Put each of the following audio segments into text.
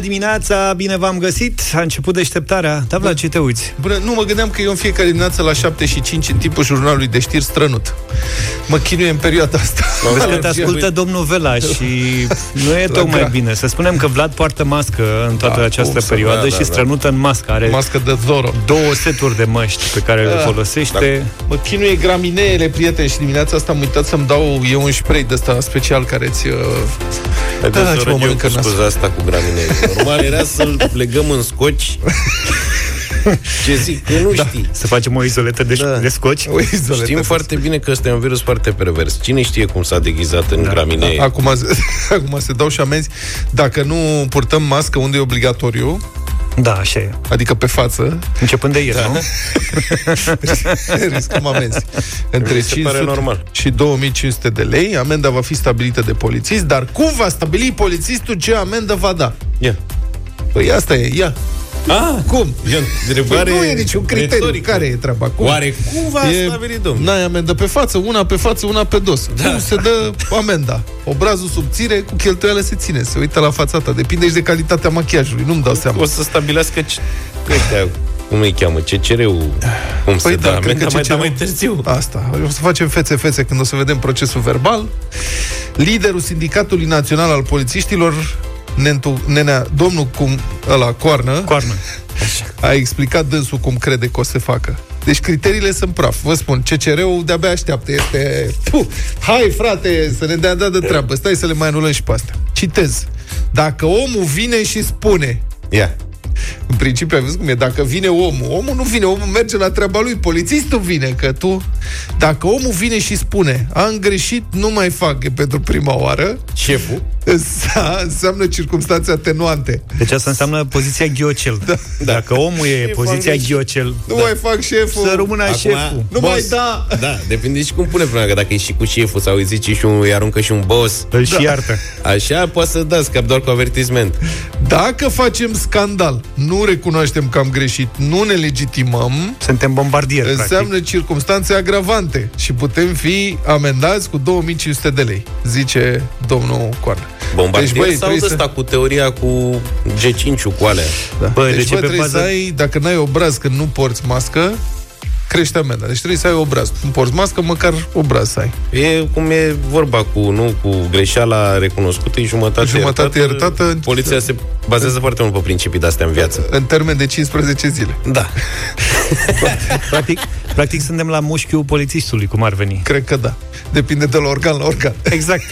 Bună dimineața, bine v-am găsit. A început deșteptarea. Da, la ce te uiți? Bună, nu, mă gândeam că eu în fiecare dimineață la 7 și 5 în timpul jurnalului de știri strănut. Mă chinuie în perioada asta. Vezi că te ascultă domnul Vela și nu e tocmai bine. Să spunem că Vlad poartă mască în toată da, această perioadă da, și da, strănută în mască. Are mască de Zoro. Două seturi de măști pe care da, le folosește. Da. Mă chinuie gramineele, prieteni, și dimineața asta am uitat să-mi dau eu un spray de ăsta special care ți uh, da, ce mă mănâncă scuza asta cu graminele. Normal era să-l legăm în scoci ce zic? Că nu da. știi. Să facem o izoletă de, da. de scoci? O izoletă Știm foarte bine că ăsta e un virus foarte pervers. Cine știe cum s-a deghizat în da. graminee? Da. Acum, acum se dau și amenzi. Dacă nu purtăm mască unde e obligatoriu, da, așa e. Adică pe față. Începând de ieri, da. nu? Riscăm amenzi. Între 500 normal. și 2500 de lei. Amenda va fi stabilită de polițist, dar cum va stabili polițistul ce amendă va da? Ia. Păi asta e, ia. Ah, cum? E întrebare păi nu e niciun criteriu. Retoric. Care e treaba? Cum? Oare cum va e, stabili, domnul? N-ai amendă pe față, una pe față, una pe dos. Da. Cum se dă amenda? Obrazul subțire, cu cheltuială se ține. Se uită la fața ta. Depinde și de calitatea machiajului. Nu-mi dau seama. O să stabilească ce... cum îi cheamă, CCR-ul, cum păi se da, dă amenda mai, da mai târziu. Asta, o să facem fețe-fețe când o să vedem procesul verbal. Liderul Sindicatului Național al Polițiștilor nentu, nenea, domnul cum ăla, coarnă, coarnă. a explicat dânsul cum crede că o să facă. Deci criteriile sunt praf. Vă spun, CCR-ul de-abia așteaptă. Este... Puh, hai, frate, să ne dea de treabă. Stai să le mai anulăm și pe astea. Citez. Dacă omul vine și spune... Yeah. În principiu, ai văzut cum e? Dacă vine omul, omul nu vine, omul merge la treaba lui, polițistul vine, că tu... Dacă omul vine și spune, am greșit, nu mai fac, e pentru prima oară... Șeful? Înseamnă circunstanțe atenuante. Deci asta înseamnă poziția ghiocel. Da. Dacă omul e Șef, poziția ghiocel... Nu da. mai fac șeful. Să rămână Acum, șeful. Nu boss. mai da. Da, depinde și cum pune problema, că dacă e și cu șeful sau îi zice și un, îi aruncă și un boss... Îl da. și iartă. Așa poate să dați cap doar cu avertisment. Dacă facem scandal, nu recunoaștem că am greșit, nu ne legitimăm... Suntem bombardieri, Înseamnă practic. circunstanțe agravante și putem fi amendați cu 2500 de lei, zice domnul Coarnă. Bombardier deci, băi, sau ăsta să... cu teoria cu G5-ul, cu alea? Da. Băi, deci, de bă, trebuie bază... să ai, dacă n-ai obraz când nu porți mască, crește amenda. Deci trebuie să ai obraz. Nu porți mască, măcar obraz să ai. E cum e vorba cu, nu, cu greșeala recunoscută, e jumătate, jumătate iertată. iertată. Poliția se bazează în... foarte mult pe principii de-astea în viață. În termen de 15 zile. Da. practic, practic suntem la mușchiul polițistului, cum ar veni. Cred că da. Depinde de la organ la organ. Exact.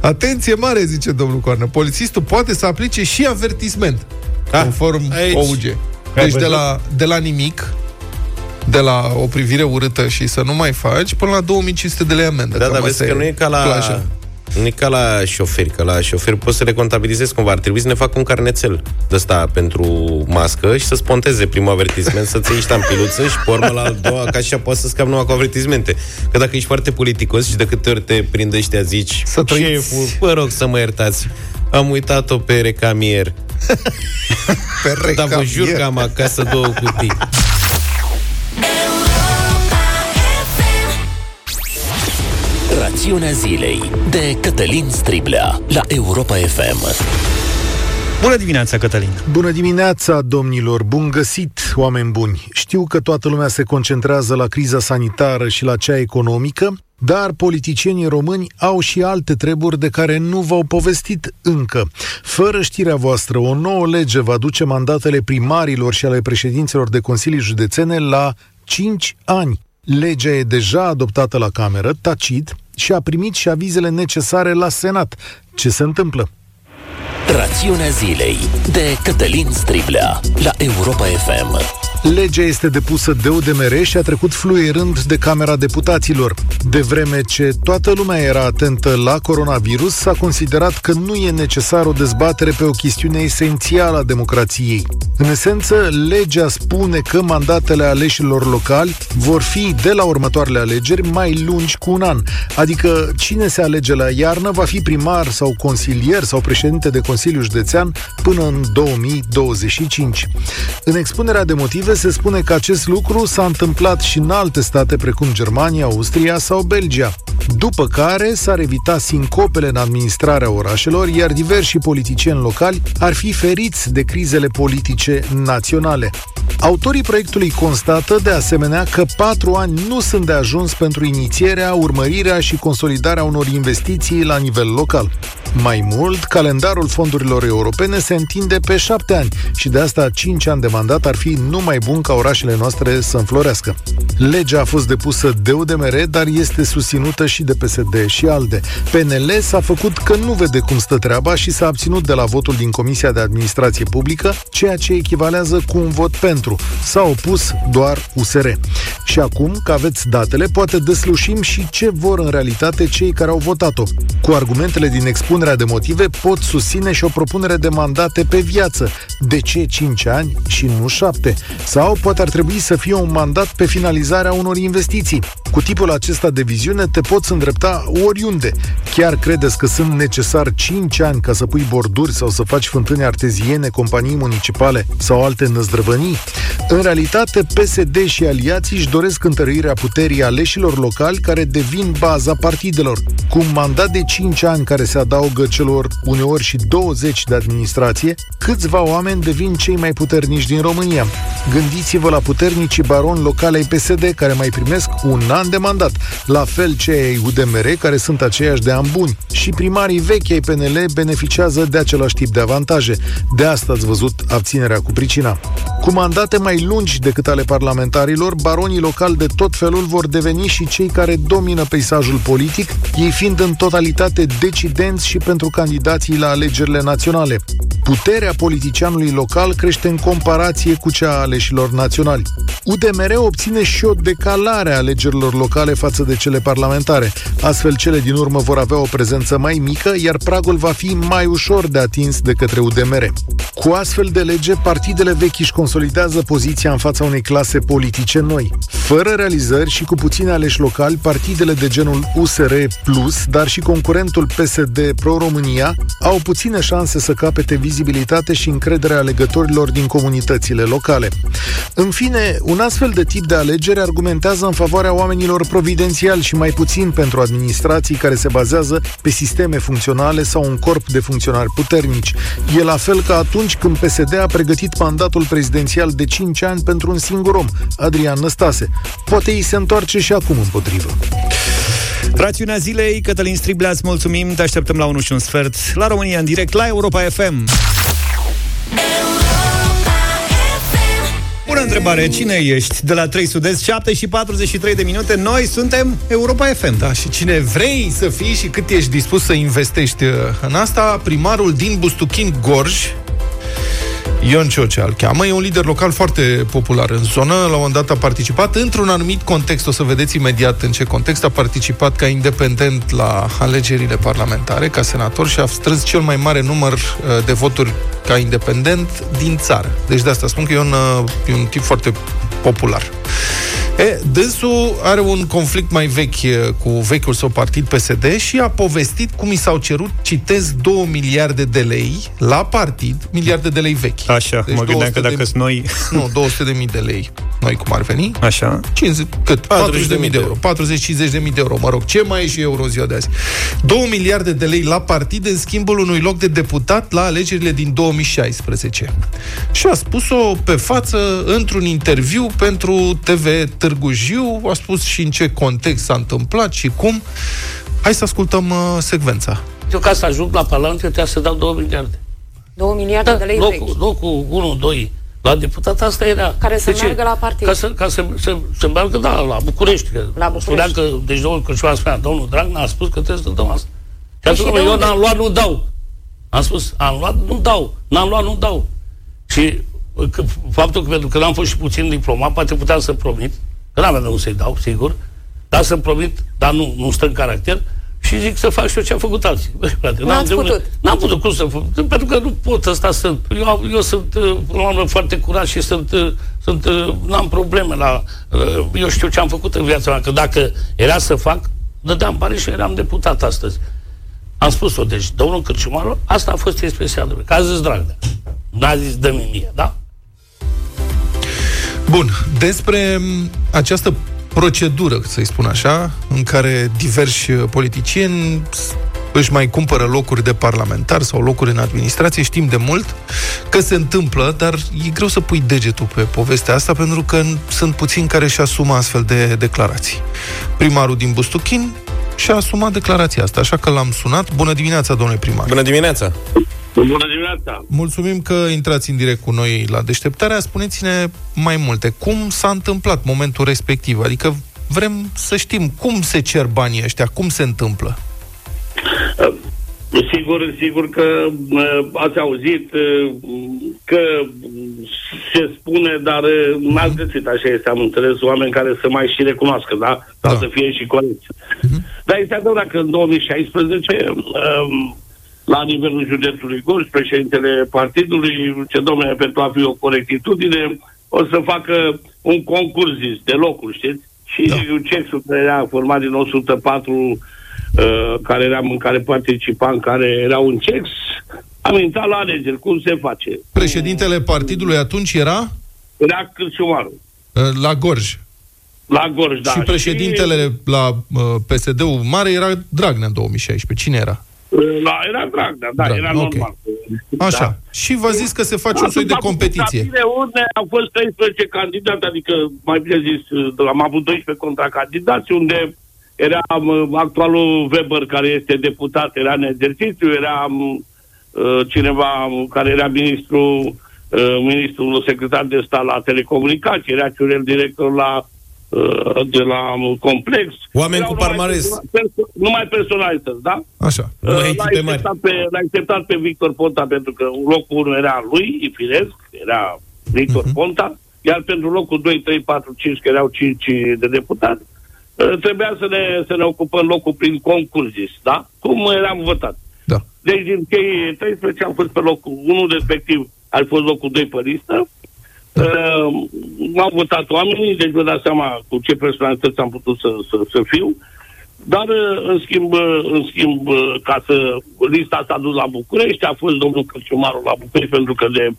Atenție mare, zice domnul Coarnă. Polițistul poate să aplice și avertisment. Ah, conform aici. OUG. Deci de la, de la nimic, de la o privire urâtă și să nu mai faci, până la 2500 de lei amendă. Da, dar vezi că nu e ca la... Plaja. Nu e ca la șoferi, că la șoferi poți să le contabilizezi cumva. Ar trebui să ne facă un carnețel de ăsta pentru mască și să sponteze primul avertisment, să-ți iei ștampiluță și pe urmă la al doua, ca așa poți să scapi numai cu avertismente. Că dacă ești foarte politicos și de câte ori te prinde ăștia zici, să șeful, vă rog să mă iertați, am uitat-o pe recamier. pe recamier. Dar vă jur că am acasă două cutii. Rațiunea zilei de Cătălin Striblea la Europa FM. Bună dimineața, Cătălin! Bună dimineața, domnilor! Bun găsit, oameni buni! Știu că toată lumea se concentrează la criza sanitară și la cea economică, dar politicienii români au și alte treburi de care nu v-au povestit încă. Fără știrea voastră, o nouă lege va duce mandatele primarilor și ale președinților de consilii județene la 5 ani. Legea e deja adoptată la Cameră, tacit, și a primit și avizele necesare la Senat. Ce se întâmplă? Rațiunea zilei de Cătălin Striblea la Europa FM. Legea este depusă de UDMR și a trecut fluierând de Camera Deputaților. De vreme ce toată lumea era atentă la coronavirus, s-a considerat că nu e necesar o dezbatere pe o chestiune esențială a democrației. În esență, legea spune că mandatele aleșilor locali vor fi de la următoarele alegeri mai lungi cu un an. Adică cine se alege la iarnă va fi primar sau consilier sau președinte de Consiliu Județean până în 2025. În expunerea de motive se spune că acest lucru s-a întâmplat și în alte state precum Germania, Austria sau Belgia. după care s-ar evita sincopele în administrarea orașelor, iar diversi politicieni locali ar fi feriți de crizele politice naționale. Autorii proiectului constată de asemenea că patru ani nu sunt de ajuns pentru inițierea, urmărirea și consolidarea unor investiții la nivel local. Mai mult, calendarul fondurilor europene se întinde pe șapte ani și de asta cinci ani de mandat ar fi numai bun ca orașele noastre să înflorească. Legea a fost depusă de UDMR, dar este susținută și de PSD și ALDE. PNL s-a făcut că nu vede cum stă treaba și s-a abținut de la votul din Comisia de Administrație Publică, ceea ce echivalează cu un vot pentru. S-a opus doar USR. Și acum, că aveți datele, poate deslușim și ce vor în realitate cei care au votat-o. Cu argumentele din expunerea de motive pot susține și o propunere de mandate pe viață. De ce 5 ani și nu 7? Sau poate ar trebui să fie un mandat pe finalizarea unor investiții. Cu tipul acesta de viziune te poți îndrepta oriunde. Chiar credeți că sunt necesar 5 ani ca să pui borduri sau să faci fântâni arteziene, companii municipale sau alte năzdrăvănii? În realitate, PSD și aliații își doresc întărirea puterii aleșilor locali care devin baza partidelor. Cu un mandat de 5 ani care se adaugă celor uneori și 20 de administrație, câțiva oameni devin cei mai puternici din România. Gândiți-vă la puternicii baroni locale ai PSD care mai primesc un an de mandat, la fel cei ai UDMR care sunt aceiași de ani buni și primarii vechi ai PNL beneficiază de același tip de avantaje. De asta ați văzut abținerea cu pricina. Cu mandate mai lungi decât ale parlamentarilor, baronii locali de tot felul vor deveni și cei care domină peisajul politic, ei fiind în totalitate decidenți și pentru candidații la alegerile naționale. Puterea politicianului local crește în comparație cu cea a aleșilor naționali. UDMR obține și o decalare a alegerilor locale față de cele parlamentare. Astfel, cele din urmă vor avea o prezență mai mică, iar pragul va fi mai ușor de atins de către UDMR. Cu astfel de lege, partidele vechi își consolidează poziția în fața unei clase politice noi. Fără realizări și cu puține aleși locali, partidele de genul USR Plus, dar și concurentul PSD Pro-România, au puține șanse să capete vizibilitate și încrederea alegătorilor din comunitățile locale. În fine, un astfel de tip de alegere argumentează în favoarea oamenilor providențiali și mai puțin pentru administrații care se bazează pe sisteme funcționale sau un corp de funcționari puternici. E la fel ca atunci când PSD a pregătit mandatul prezidențial de 5 ani pentru un singur om, Adrian Năstase. Poate îi se întoarce și acum împotrivă. Rațiunea zilei, Cătălin Striblea, îți mulțumim, te așteptăm la 1 și un sfert, la România în direct, la Europa FM. Bună întrebare, cine ești? De la 3 Sud-Est, 7 și 43 de minute, noi suntem Europa FM. Da, și cine vrei să fii și cât ești dispus să investești uh, în asta, primarul din Bustuchin Gorj, Ion Ciocea îl cheamă, e un lider local foarte popular în zonă, la un moment dat a participat într-un anumit context, o să vedeți imediat în ce context, a participat ca independent la alegerile parlamentare, ca senator și a strâns cel mai mare număr uh, de voturi ca independent din țară. Deci de asta spun că e un, uh, e un tip foarte popular. E, dânsul are un conflict mai vechi cu vechiul său partid PSD și a povestit cum i s-au cerut, citez, 2 miliarde de lei la partid, miliarde de lei vechi. Așa, deci mă gândeam că dacă sunt noi... Nu, 200 de mii de lei. Noi cum ar veni? Așa. 50, cât? 40 de mii de euro. 40-50 de mii de euro, mă rog. Ce mai e și euro în ziua de azi? 2 miliarde de lei la partid în schimbul unui loc de deputat la alegerile din 2016. Și a spus-o pe față într-un interviu pentru TV Târgu Jiu, a spus și în ce context s-a întâmplat și cum. Hai să ascultăm uh, secvența. Eu ca să ajung la Parlament, eu trebuie să dau 2 miliarde. 2 miliarde Da, de lei locul, vechi. locul 1, 2, la deputat asta era. Care să De ce? meargă la partid. Ca să, ca să, să, să meargă, da, la București. Că La București. Spunea că, deci domnul Căciuan spunea, domnul Dragnea a spus că trebuie să dăm asta. Și Păi atunci, și de eu unde? n-am luat, nu dau. Am spus, am luat, nu dau. N-am luat, nu dau. Și că, faptul că pentru că n-am fost și puțin diplomat, poate puteam să promit, că n-aveam de unde să-i dau, sigur, dar să promit, dar nu, nu stă în caracter, și zic să fac și eu ce a făcut alții. Băi, frate, n-am N-ați de unde- putut. N-am putut cum să fac, pentru că nu pot, ăsta sunt. Eu, eu sunt, uh, până la urmă, foarte curat și sunt, uh, sunt uh, n-am probleme la, uh, eu știu ce am făcut în viața mea, că dacă era să fac, dădeam bani și eram deputat astăzi. Am spus-o, deci, domnul Cârciumaru, asta a fost expresia lui, că a zis Dragnea. N-a zis dă mie, da? Bun, despre m, această procedură, să-i spun așa, în care diversi politicieni își mai cumpără locuri de parlamentar sau locuri în administrație, știm de mult că se întâmplă, dar e greu să pui degetul pe povestea asta pentru că sunt puțini care își asumă astfel de declarații. Primarul din Bustuchin și-a asumat declarația asta, așa că l-am sunat. Bună dimineața, domnule primar! Bună dimineața! Bună dimineața! Mulțumim că intrați în direct cu noi la deșteptarea. Spuneți-ne mai multe. Cum s-a întâmplat momentul respectiv? Adică vrem să știm cum se cer banii ăștia, cum se întâmplă. Sigur, sigur că uh, ați auzit uh, că se spune, dar uh, n-ați găsit, așa este, am înțeles, oameni care să mai și recunoască, da? Sau da. să fie și corecți. Uh-huh. Dar este adevărat că în 2016, um, la nivelul județului Gorj, președintele partidului, ce domnule, pentru a fi o corectitudine, o să facă un concurs zis, de locuri, știți? Și da. cexul care era format din 104 Uh, care eram, în care participam, în care era un cex, am intrat la alegeri. Cum se face? Președintele partidului atunci era? Era Cârciumaru. Uh, la Gorj. La Gorj, da. Și președintele și... la uh, PSD-ul mare era Dragnea în 2016. Cine era? La, era Dragnea, da, Dragnea, era okay. normal. Așa. Da. Și v-a zis că se face un soi de competiție. unde au fost 13 candidați, adică, mai bine zis, am avut 12 contracandidați, unde era actualul Weber, care este deputat, era în exercițiu, era uh, cineva care era ministru, uh, ministrul secretar de stat la telecomunicații, era Ciurel director la uh, de la complex. Oameni cu parmares. Perso- numai personalități, da? Așa. Uh, l-a, acceptat pe, l-a acceptat pe Victor Ponta pentru că locul 1 era lui, firesc, era Victor uh-huh. Ponta, iar pentru locul 2, 3, 4, 5, că erau 5 de deputați, Uh, trebuia să ne, să ne ocupăm locul prin concurs, da? Cum eram votat. Da. Deci din cei 13 am fost pe locul 1, respectiv a fost locul 2 pe listă. Da. Uh, m-au votat oamenii, deci vă dați seama cu ce personalități am putut să, să, să fiu. Dar, uh, în schimb, uh, în schimb, ca să lista s-a dus la București, a fost domnul Cărciumaru la București, pentru că de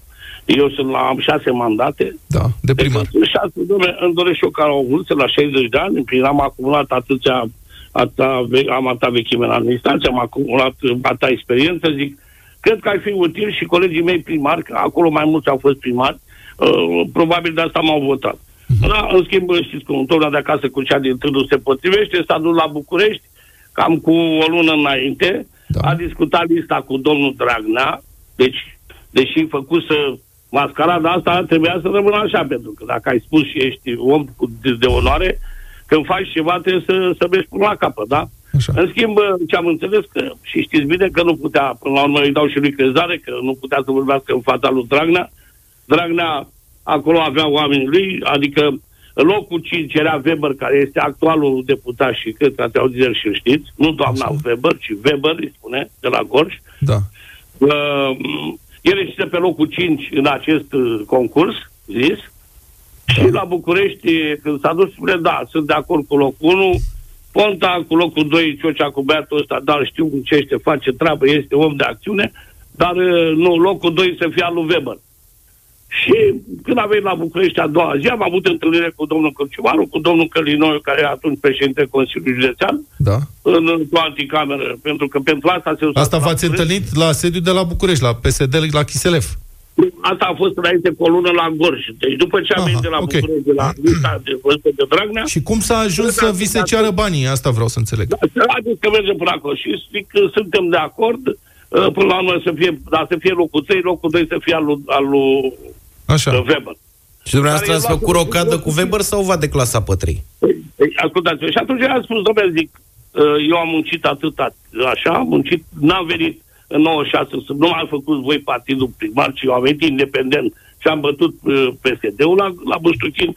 eu sunt la am șase mandate. Da, de primar. Deci, șase, domne, îmi doresc și eu ca o vârstă la 60 de ani, prin am acumulat atâția, atâta, am atâta vechime în administrație, am acumulat atâta experiență, zic, cred că ar fi util și colegii mei primari, că acolo mai mulți au fost primari, uh, probabil de asta m-au votat. Uh-huh. Da, în schimb, știți cum, întotdeauna de acasă cu cea din târnul se potrivește, s-a dus la București, cam cu o lună înainte, da. a discutat lista cu domnul Dragnea, deci, deși făcut să mascarada asta trebuia să rămână așa, pentru că dacă ai spus și ești om cu de onoare, când faci ceva trebuie să, să mergi până la capăt, da? Așa. În schimb, ce am înțeles că, și știți bine că nu putea, până la urmă îi dau și lui crezare, că nu putea să vorbească în fața lui Dragnea. Dragnea acolo avea oamenii lui, adică locul 5 era Weber, care este actualul deputat și cred că ați auzit și știți, nu doamna Așa. Weber, ci Weber, îi spune, de la Gorj. Da. Uh, el este pe locul 5 în acest uh, concurs, zis, da. și la București, când s-a dus, spune, da, sunt de acord cu locul 1, Ponta cu locul 2, Ciocea cu băiatul ăsta, dar știu ce este, face treabă, este om de acțiune, dar uh, nu, locul 2 să fie al lui Weber. Și când a venit la București a doua zi, am avut întâlnire cu domnul Cărciumaru, cu domnul Călinoiu, care era atunci președinte Consiliului Județean, da. în, în o anticameră, pentru că pentru asta se Asta v-ați întâlnit la sediu de la București, la PSD, la Chiselef. Asta a fost înainte cu o lună la Gorj. Deci după ce am venit de la okay. București, de la lista de vârstă de Dragnea... Și cum s-a ajuns să vi se ceară banii? Asta vreau să înțeleg. Da, haideți că mergem până acolo și zic că suntem de acord, uh, până la urmă să fie, da, să fie locul 3, locul 2 să fie al lui, al lui Așa. Weber. Și dumneavoastră ați făcut rocadă cu Weber sau va declasa pe 3? Păi, ascultați și atunci am spus, domnule, zic, uh, eu am muncit atât, așa, am muncit, n-am venit în 96, nu m-am făcut voi partidul primar, ci eu am venit independent și am bătut uh, PSD-ul la, la Buștuchin.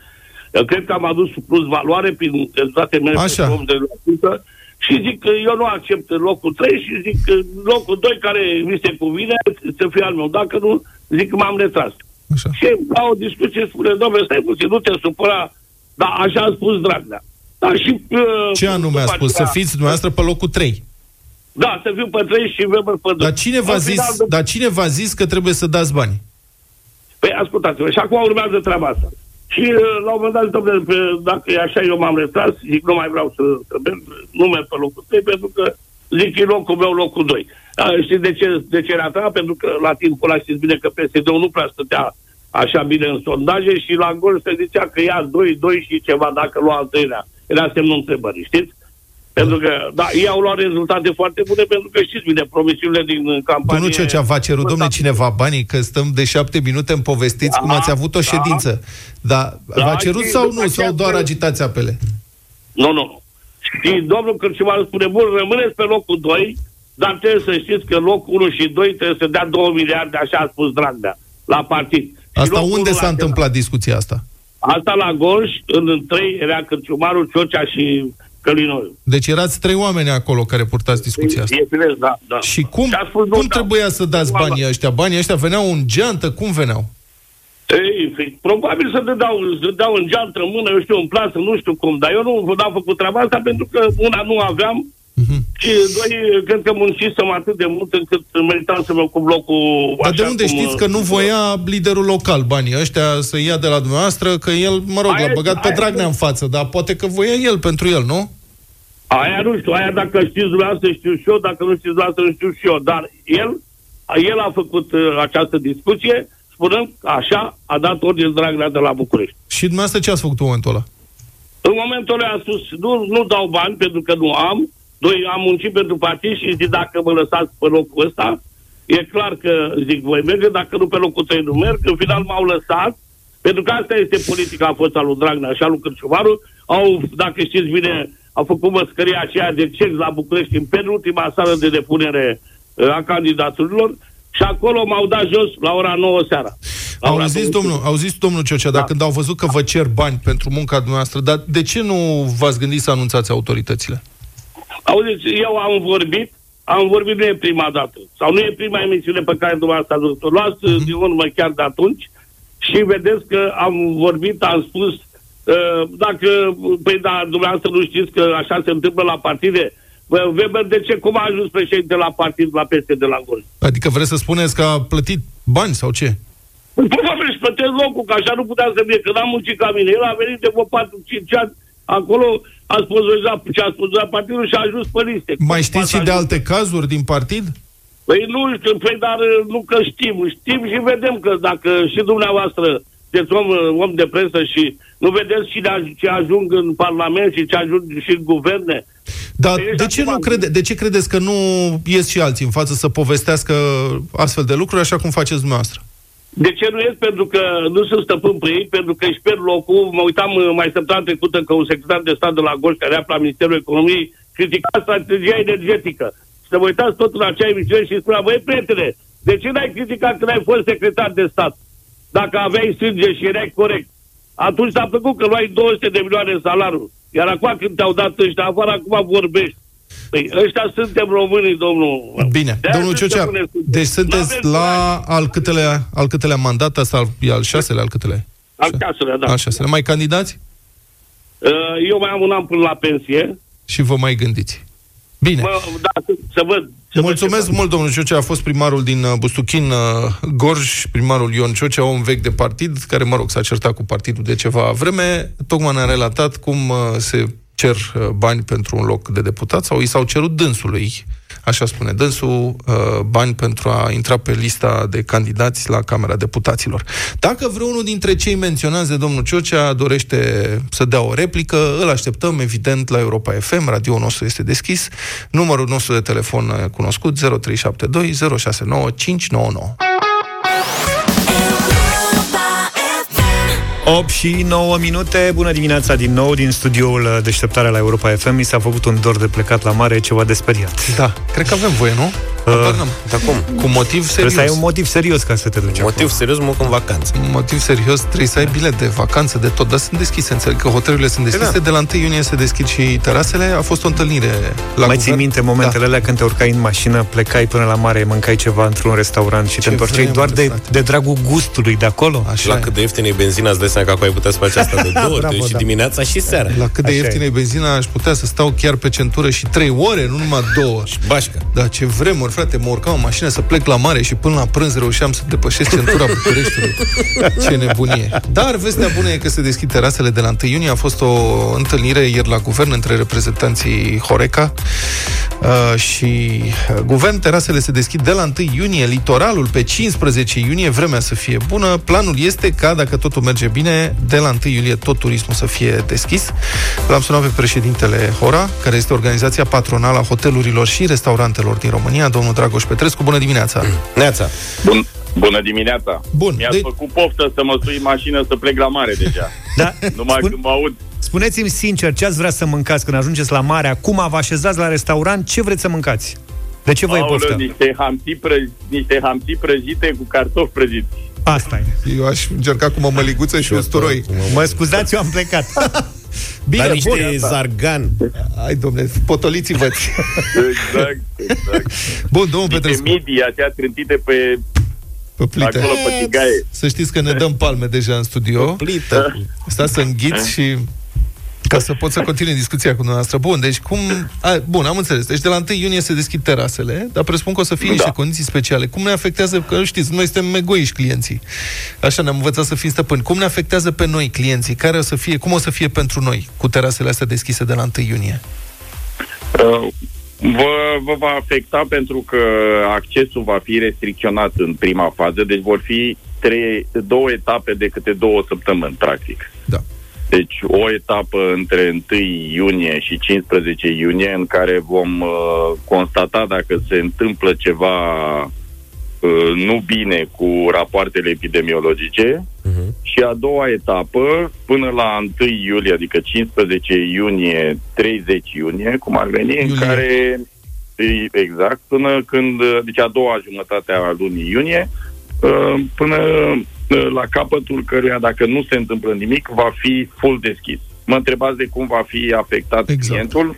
Eu cred că am adus plus valoare prin rezultate mele Așa. de la și zic că eu nu accept locul 3 și zic că locul 2 care mi se cuvine să fie al meu. Dacă nu, zic că m-am retras. Așa. Și la o discuție spune, domnule, stai puțin, nu te supăra, dar așa a spus Dragnea. Da, și, uh, Ce anume a spus? Aceea, să fiți dumneavoastră pe locul 3. Da, să fiu pe 3 și Weber pe 2. Dar cine v-a, zis, de... dar cine v-a zis că trebuie să dați bani? Păi ascultați-vă, și acum urmează treaba asta. Și uh, la un moment dat, domnule, pe- dacă e așa, eu m-am retras, zic, nu mai vreau să, să merg, nu merg pe locul 3, pentru că zic, e locul meu, locul 2. A, știți de ce, de ce era ta? Pentru că la timpul ăla știți bine că PSD-ul nu prea stătea așa bine în sondaje și la gol se zicea că ia 2, 2 și ceva dacă lua al treilea. Era semnul întrebării, știți? Pentru că, da, ei au luat rezultate foarte bune pentru că știți bine, promisiunile din campanie... Domnul Ciocea, v-a cerut, domnule, cineva banii, că stăm de șapte minute în povestiți cum Da, ați avut o da. ședință. Dar Da, v-a cerut și sau după nu? aceea Sau doar că- agitați apele? Nu, nu. Și domnul Cârciumaru spune, bun, rămâneți pe locul 2, dar trebuie să știți că locul 1 și 2 trebuie să dea 2 miliarde, așa a spus Dragnea, la partid. Și Asta locul unde unu s-a la- întâmplat discuția asta? Asta la Gorj, în 3 era Cârciumaru, Ciocea și Călinoiu. Deci erați trei oameni acolo care purtați discuția asta. E bine, da, da. Și cum, Și a spus, nu, cum da. trebuia să dați Nu, banii ăștia? Banii ăștia veneau în geantă? Cum veneau? Ei, fi- probabil să dădeau, să dădeau în geantă, în mână, eu știu, în plasă, nu știu cum, dar eu nu n-am făcut treaba asta pentru că una nu aveam Mhm. și doi, cred că muncisem atât de mult încât meritam să mă ocup locul Dar de așa unde cum, știți că nu voia liderul local banii ăștia să ia de la dumneavoastră, că el, mă rog, Aia- l-a băgat pe aia- Dragnea în față, dar poate că voia el pentru el, nu? Aia nu știu, aia dacă știți dumneavoastră știu și eu, dacă nu știți dumneavoastră nu știu și eu, dar el, el a făcut uh, această discuție spunând că așa a dat ordine Dragnea de la București. Și dumneavoastră ce ați făcut în momentul ăla? În momentul ăla a spus, nu, nu dau bani pentru că nu am, doi, am muncit pentru partid și zic, dacă mă lăsați pe locul ăsta, e clar că, zic, voi merge, dacă nu pe locul 3 nu merg, în final m-au lăsat, pentru că asta este politica a fost a lui Dragnea și a lui Cârciumaru, au, dacă știți bine, au făcut măscăria aceea de cec la București în penultima sală de depunere uh, a candidaturilor și acolo m-au dat jos la ora 9 seara. La Au ora zis, 12. domnul, au zis domnul Ciocea, Da. dar când au văzut că vă cer bani pentru munca dumneavoastră, dar de ce nu v-ați gândit să anunțați autoritățile? Auziți, eu am vorbit, am vorbit, nu e prima dată. Sau nu e prima emisiune pe care dumneavoastră ați văzut-o. Luați uh-huh. din urmă chiar de atunci și vedeți că am vorbit, am spus, uh, dacă, păi da, dumneavoastră nu știți că așa se întâmplă la partide, Bă, Weber, de ce? Cum a ajuns președinte la partid la peste de la Gol? Adică vreți să spuneți că a plătit bani sau ce? Probabil își plătesc locul, că așa nu putea să fie. Când am muncit ca mine, el a venit de vreo 4-5 ani, acolo a sponsorizat ce a sponsorizat partidul și a ajuns pe liste. Mai știți și de alte cazuri din partid? Păi nu știu, păi, dar uh, nu că știm. Știm și vedem că dacă și dumneavoastră sunteți om, uh, om de presă și nu vedeți și de ce ajung în Parlament și ce ajung și în guverne. Dar Păi de ești ce, nu acum- crede, de ce credeți că nu ies și alții în față să povestească astfel de lucruri așa cum faceți dumneavoastră? De ce nu ies? Pentru că nu sunt stăpân pe ei, pentru că își pierd locul. Mă uitam uh, mai săptămâna trecută că un secretar de stat de la Gorj, care era la Ministerul Economiei, critica strategia energetică. Și să vă uitați tot în acea emisiune și spunea, băi, prietene, de ce n-ai criticat când ai fost secretar de stat? Dacă aveai sânge și erai corect. Atunci s-a plăcut că luai 200 de milioane salariu. Iar acum când te-au dat ăștia afară, acum vorbești. Păi ăștia suntem românii, domnul. Bine, De-aia domnul suntem Ciocea, unde suntem. deci sunteți N-avem la al câtelea, al câtelea mandat, asta al- e al șaselea, al câtelea? Al șaselea, da. Al șaselea. Mai candidați? Uh, Eu mai am un an până la pensie. Și vă mai gândiți. Bine. Mă, da, să, să văd. Să Mulțumesc văd ce mult, domnul Ciocea. A fost primarul din uh, Bustuchin, uh, Gorj, primarul Ion Ciocea, om vechi de partid, care, mă rog, s-a certat cu partidul de ceva vreme. Tocmai ne-a relatat cum uh, se cer uh, bani pentru un loc de deputat sau i s-au cerut dânsului, așa spune dânsul, uh, bani pentru a intra pe lista de candidați la Camera Deputaților. Dacă vreunul dintre cei menționați de domnul Ciocea dorește să dea o replică, îl așteptăm, evident, la Europa FM, radioul nostru este deschis, numărul nostru de telefon uh, cunoscut 0372 069 599. 8 și 9 minute, bună dimineața din nou din studioul uh, Deșteptarea la Europa FM. Mi s-a făcut un dor de plecat la mare, ceva de speriat. Da, cred că avem voie, nu? Uh, Habar n-am. Dar cum? Cu motiv Trebuie serios. să ai un motiv serios ca să te duci Motiv serios, mă în vacanță. Un motiv serios, trebuie să ai bilet de vacanță, de tot, dar sunt deschise, înțeleg că hotelurile sunt deschise, Da. de la 1 iunie se deschid și terasele, a fost o întâlnire la Mai guvern. ții minte momentele Da. alea când te urcai în mașină, plecai până la mare, mâncai ceva într-un restaurant și Ce te întorceai vremuri, doar de, frate. de dragul gustului de acolo? Așa La e. cât de ieftină e benzina, îți dai seama că acum ai putea să faci asta de două ori, Bravo, și da. dimineața și seara. La cât de Așa ieftină e benzina, aș putea să stau chiar pe centură și 3 ore, nu numai două. Bașca. Da, ce vremuri frate, mă urcam în mașină să plec la mare și până la prânz reușeam să depășesc centura Bucureștiului. Ce nebunie. Dar vestea bună e că se deschid terasele de la 1 iunie. A fost o întâlnire ieri la guvern între reprezentanții Horeca uh, și uh, guvern. Terasele se deschid de la 1 iunie, litoralul pe 15 iunie, vremea să fie bună. Planul este ca, dacă totul merge bine, de la 1 iulie tot turismul să fie deschis. L-am sunat pe președintele Hora, care este organizația patronală a hotelurilor și restaurantelor din România, domnul Dragoș Petrescu. Bună dimineața! Neața! Bun, bună dimineața! Bun, Mi-ați de- făcut poftă să mă sui în mașină să plec la mare deja. Da? Numai Spun- când mă aud. Spuneți-mi sincer, ce ați vrea să mâncați când ajungeți la mare? Acum vă așezați la restaurant, ce vreți să mâncați? De ce vă e Aoleu, poftă? niște hamsi, prăj, niște hamsi prăjite cu cartofi prăjiți. Asta e. Eu aș încerca cu mămăliguță și usturoi. Mă scuzați, eu am plecat. Bine, Dar bun. niște zargan. Hai, domnule, potoliți-vă Exact, exact. Bun, domnul Niște Petrescu, midii astea trântite pe pe plită. acolo pe tigaie. Să știți că ne dăm palme deja în studio. Plită. Stați să înghiți și ca să pot să continui discuția cu dumneavoastră. Bun, deci cum... A, bun, am înțeles. Deci de la 1 iunie se deschid terasele, dar presupun că o să fie Da. niște condiții speciale. Cum ne afectează, că știți, noi suntem egoiști clienții. Așa ne-am învățat să fim stăpâni. Cum ne afectează pe noi clienții? Care o să fie, cum o să fie pentru noi cu terasele astea deschise de la 1 iunie? Uh, Vă, vă va afecta pentru că accesul va fi restricționat în prima fază, deci vor fi trei, două etape de câte două săptămâni, practic. Da. Deci o etapă între 1 iunie și 15 iunie în care vom uh, constata dacă se întâmplă ceva uh, nu bine cu rapoartele epidemiologice Uh-huh. și a doua etapă până la 1 iulie, adică 15 iunie, 30 iunie, cum ar veni, Iulie. în care e- exact, până când, deci a doua jumătate a lunii iunie, uh, până uh, la capătul căruia, dacă nu se întâmplă nimic, va fi full deschis. Mă întrebați de cum va fi afectat Exact. clientul.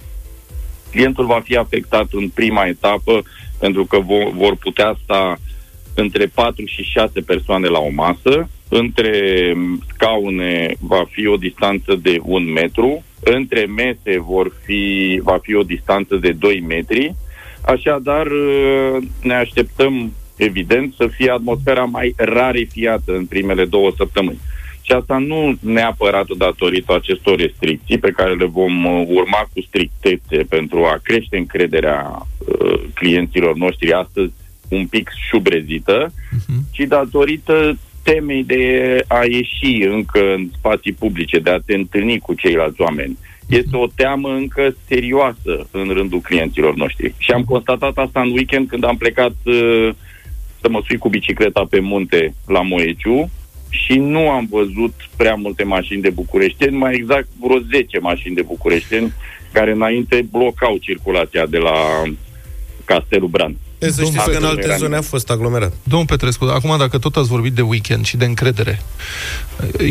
Clientul va fi afectat în prima etapă pentru că vo- vor putea sta între 4 și 6 persoane la o masă, între scaune va fi o distanță de un metru, între mese vor fi, va fi o distanță de 2 metri, așadar uh, ne așteptăm evident să fie atmosfera mai rarefiată în primele două săptămâni. Și asta nu neapărat datorită acestor restricții pe care le vom uh, urma cu strictețe pentru a crește încrederea uh, clienților noștri astăzi un pic șubrezită, Mhm. ci datorită temei de a ieși încă în spații publice, de a te întâlni cu ceilalți oameni. Este o teamă încă serioasă în rândul clienților noștri. Și am constatat asta în weekend când am plecat uh, să mă sui cu bicicleta pe munte la Moeciu și nu am văzut prea multe mașini de bucureșteni, mai exact vreo 10 mașini de bucureșteni care înainte blocau circulația de la Castelul Bran. E, să Domnul știți că în Petrescu. alte zone a fost aglomerat. Domnul Petrescu, acum dacă tot ați vorbit de weekend și de încredere,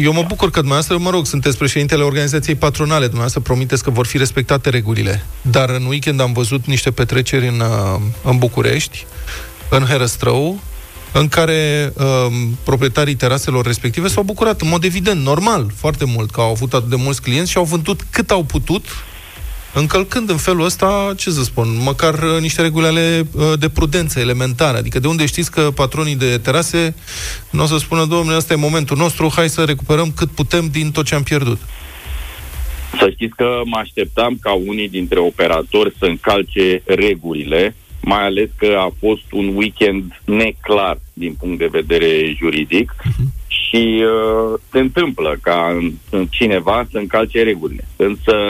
eu mă bucur că dumneavoastră, mă rog, sunteți președintele organizației patronale, dumneavoastră promiteți că vor fi respectate regulile. Dar în weekend am văzut niște petreceri în, uh, în București, în Herăstrău, în care um, proprietarii teraselor respective s-au bucurat în mod evident, normal, foarte mult, că au avut atât de mulți clienți și au vândut cât au putut, încălcând în felul ăsta, ce să spun, măcar uh, niște reguli ale uh, de prudență elementare. Adică de unde știți că patronii de terase nu o să spună, domnule, ăsta e momentul nostru, hai să recuperăm cât putem din tot ce am pierdut. Să știți că mă așteptam ca unii dintre operatori să încalce regulile, mai ales că a fost un weekend neclar din punct de vedere juridic și uh, se întâmplă ca în, în cineva să încalce regulile. Însă,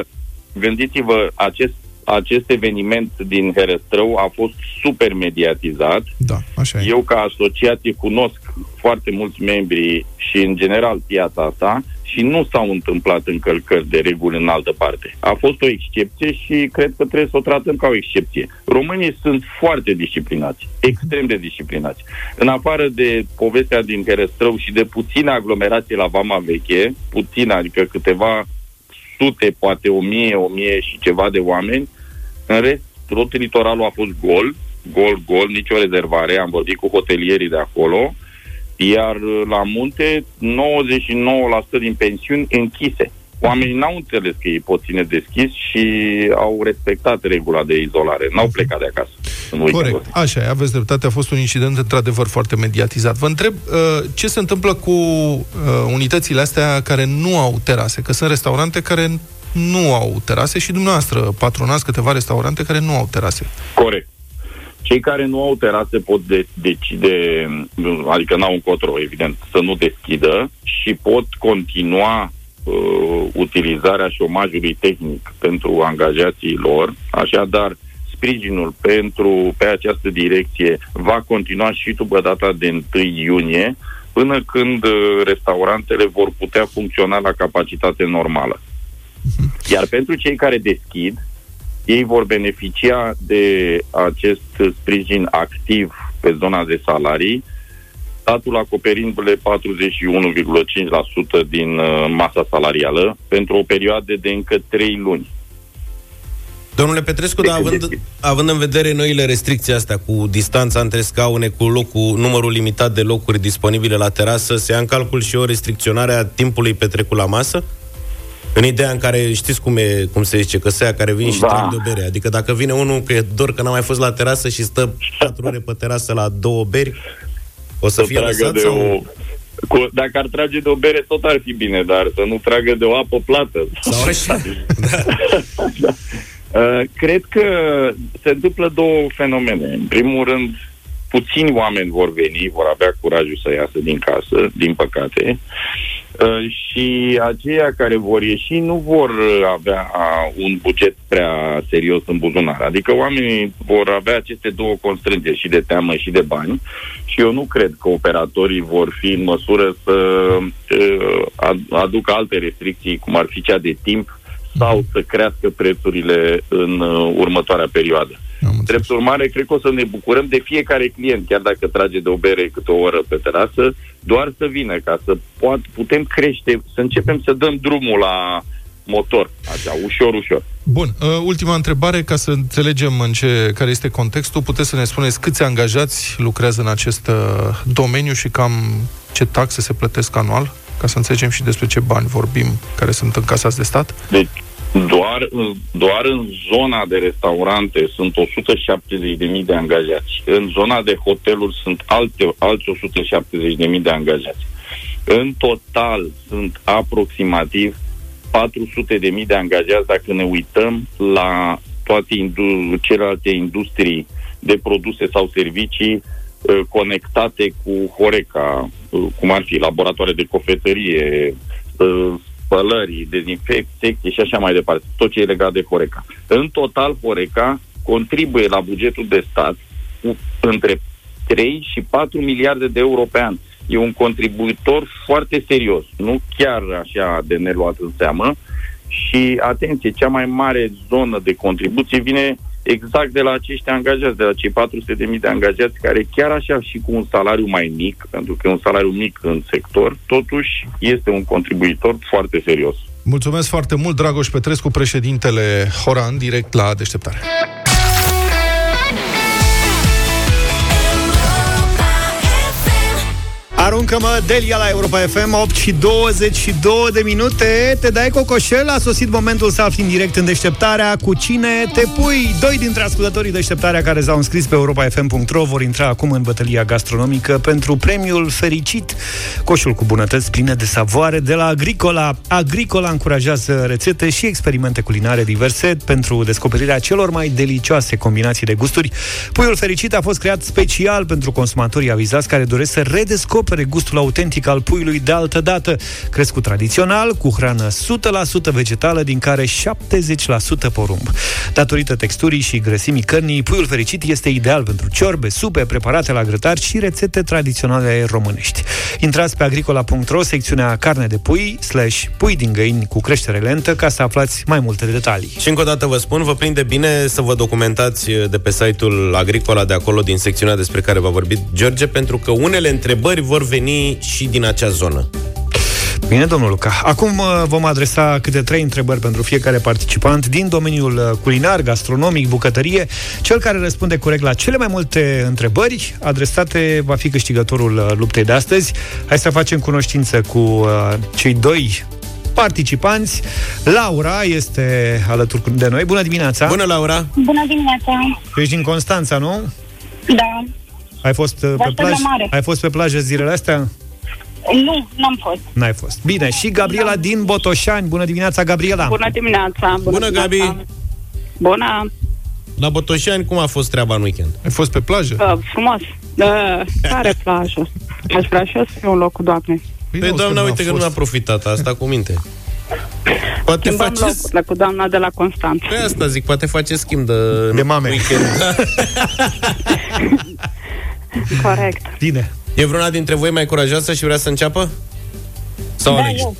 gândiți-vă, acest, acest eveniment din Herăstrău a fost super mediatizat Da, așa e. eu, ca asociație, cunosc foarte mulți membri și, în general, piața asta și nu s-au întâmplat încălcări de reguli în altă parte. A fost o excepție și cred că trebuie să o tratăm ca o excepție. Românii sunt foarte disciplinați, extrem de disciplinați. În afară de povestea din Herăstrău și de puțină aglomerație la Vama Veche, puțină, adică câteva sute, poate o mie, o mie și ceva de oameni, în rest, tot litoralul a fost gol, gol, gol, nicio rezervare, am vorbit cu hotelierii de acolo, iar uh, la munte 99% din pensiuni închise. Oamenii n-au înțeles că ei pot ține deschis și au respectat regula de izolare, n-au plecat de acasă. în weekendul Corect, așa e, aveți dreptate, a fost un incident într-adevăr foarte mediatizat. Vă întreb uh, ce se întâmplă cu uh, unitățile astea care nu au terase, că sunt restaurante care nu au terase și dumneavoastră patronați câteva restaurante care nu au terase. Corect. Cei care nu au terase pot de- decide, adică n-au încotro, evident, să nu deschidă și pot continua uh, utilizarea șomajului tehnic pentru angajații lor. Așadar, sprijinul pentru pe această direcție va continua și după data de 1 iunie, până când uh, restaurantele vor putea funcționa la capacitate normală. Iar pentru cei care deschid, ei vor beneficia de acest sprijin activ pe zona de salarii, statul acoperindu-le 41,5% din uh, masa salarială pentru o perioadă de încă 3 luni. Domnule Petrescu, De dar când având, deschid. având în vedere noile restricții astea cu distanța între scaune, cu locul, numărul limitat de locuri disponibile la terasă, se ia în calcul și o restricționare a timpului petrecut la masă? În ideea în care știți cum, e, cum se zice, că se ia care vin și Da. trag de o bere. Adică dacă vine unul că e dor că n-a mai fost la terasă și stă patru ore pe terasă la două beri, o să, Să fie tragă lăsat de sau... o... Cu, dacă ar trage de o bere, tot ar fi bine, dar să nu tragă de o apă plată. sau așa? Uh, cred că se întâmplă două fenomene. În primul rând, puțini oameni vor veni, vor avea curajul să iasă din casă, din păcate, uh, și aceia care vor ieși nu vor avea uh, un buget prea serios în buzunar. Adică oamenii vor avea aceste două constrângeri, și de teamă și de bani, și eu nu cred că operatorii vor fi în măsură să uh, ad- aducă alte restricții, cum ar fi cea de timp, sau să crească prețurile în uh, următoarea perioadă. Am înțeles. Drept urmare, cred că o să ne bucurăm de fiecare client, chiar dacă trage de o bere câte o oră pe terasă, doar să vină, ca să poat, putem crește, să începem să dăm drumul la motor, așa, ușor, ușor. Bun, uh, ultima întrebare, ca să înțelegem în ce, care este contextul, puteți să ne spuneți câți angajați lucrează în acest uh, domeniu și cam ce taxe se plătesc anual, ca să înțelegem și despre ce bani vorbim care sunt încasați de stat? Deci, doar, doar în zona de restaurante sunt 170.000 de angajați. În zona de hoteluri sunt alte, alți 170.000 de angajați. În total sunt aproximativ 400.000 de angajați dacă ne uităm la toate indu- celelalte industrii de produse sau servicii uh, conectate cu Horeca, uh, cum ar fi laboratoare de cofetărie, uh, spălării, dezinfecție și așa mai departe, tot ce e legat de Horeca. În total, Horeca contribuie la bugetul de stat cu între 3 și 4 miliarde de euro pe an. E un contribuitor foarte serios, nu chiar așa de neluat în seamă. Și, atenție, cea mai mare zonă de contribuție vine exact de la acești angajați, de la cei 400.000 de angajați, care chiar așa și cu un salariu mai mic, pentru că e un salariu mic în sector, totuși este un contribuitor foarte serios. Mulțumesc foarte mult, Dragoș Petrescu, președintele Horan, direct la deșteptare. Aruncă-mă Delia la Europa FM 8 și 22 de minute. Te dai cocoșel, a sosit momentul să afli în direct în deșteptarea. Cu cine te pui? Doi dintre ascultătorii deșteptarea care s-au înscris pe europafm.ro Vor intra acum în bătălia gastronomică Pentru premiul fericit. Coșul cu bunătăți pline de savoare de la Agricola. Agricola încurajează rețete și experimente culinare diverse Pentru descoperirea celor mai delicioase combinații de gusturi. Puiul fericit a fost creat special pentru consumatorii avizați care doresc să redescopere gustul autentic al puiului de altă dată, crescut tradițional, cu hrană 100% vegetală, din care 70% porumb. Datorită texturii și grăsimii cărnii, puiul fericit este ideal pentru ciorbe, supe, preparate la grătar și rețete tradiționale românești. Intrați pe agricola.ro, secțiunea carne de pui, slash pui din găini cu creștere lentă, ca să aflați mai multe detalii. Și încă o dată vă spun, vă prinde bine să vă documentați de pe site-ul Agricola de acolo, din secțiunea despre care v-a vorbit George, pentru că unele întrebări vor veni și din acea zonă. Bine, domnul Luca. Acum uh, vom adresa câte trei întrebări pentru fiecare participant din domeniul uh, culinar, gastronomic, bucătărie. Cel care răspunde corect la cele mai multe întrebări adresate va fi câștigătorul uh, luptei de astăzi. Hai să facem cunoștință cu uh, cei doi participanți. Laura este alături de noi. Bună dimineața! Bună, Laura! Bună dimineața! Tu ești din Constanța, nu? Da. Ai fost uh, pe aștept la plajă? mare. Ai fost pe plajă zilele astea? Nu, n-am fost. N-ai fost. Bine, și Gabriela din Botoșani. Bună dimineața, Gabriela! Bună dimineața! Bună, Gabi! dimineața. Bună! La Botoșani, cum a fost treaba în weekend? Ai fost pe plajă? Uh, frumos! Uh, care plajă? Aș vrea și eu să fiu în locul doamnei. Păi, nu, doamna, n-a uite că fost. nu a profitat asta cu minte. Poate Schimbăm faceți... locurile cu doamna de la Constanța. Pe asta zic, poate face schimb de, De mame. weekend. Corect. Bine. E vreuna dintre voi mai curajoasă și vrea să înceapă? Sau Da, Alex? eu.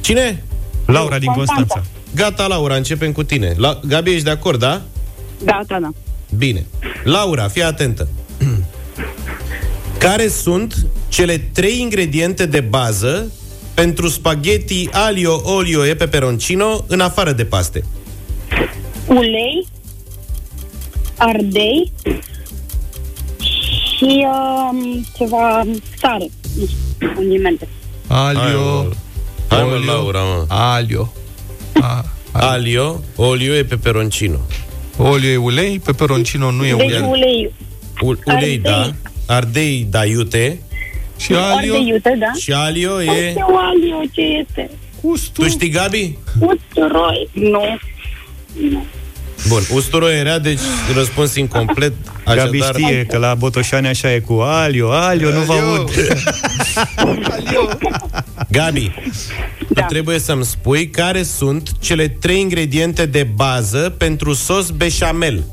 Cine? Laura din Constanța. Constanța. Gata, Laura, începem cu tine. La... Gabi, ești de acord, da? Da, da, da. Bine. Laura, fii atentă. Care sunt cele trei ingrediente de bază pentru spaghetti alio olio e peperoncino în afară de paste? Ulei, ardei și um, ceva sare. Nu știu, condimente. Alio. Hai mă, Olio. Laura, mă. Alio. A, a, Alio, olio e peperoncino. olio e ulei, peperoncino nu e Deci ulei. ulei, U- ulei, Ardei. da. Ardei, da, iute. Și alio, ardei iute, da? Și alio E... e... alio, ce este? Tu știi, Gabi? Usturoi. Nu. Bun, usturoi era, deci răspuns incomplet. Gabi Așadar, știe că la Botoșani așa e cu Alio, Alio, nu vă aud. Gabi, da. trebuie să-mi spui care sunt cele trei ingrediente de bază pentru sos beșamel.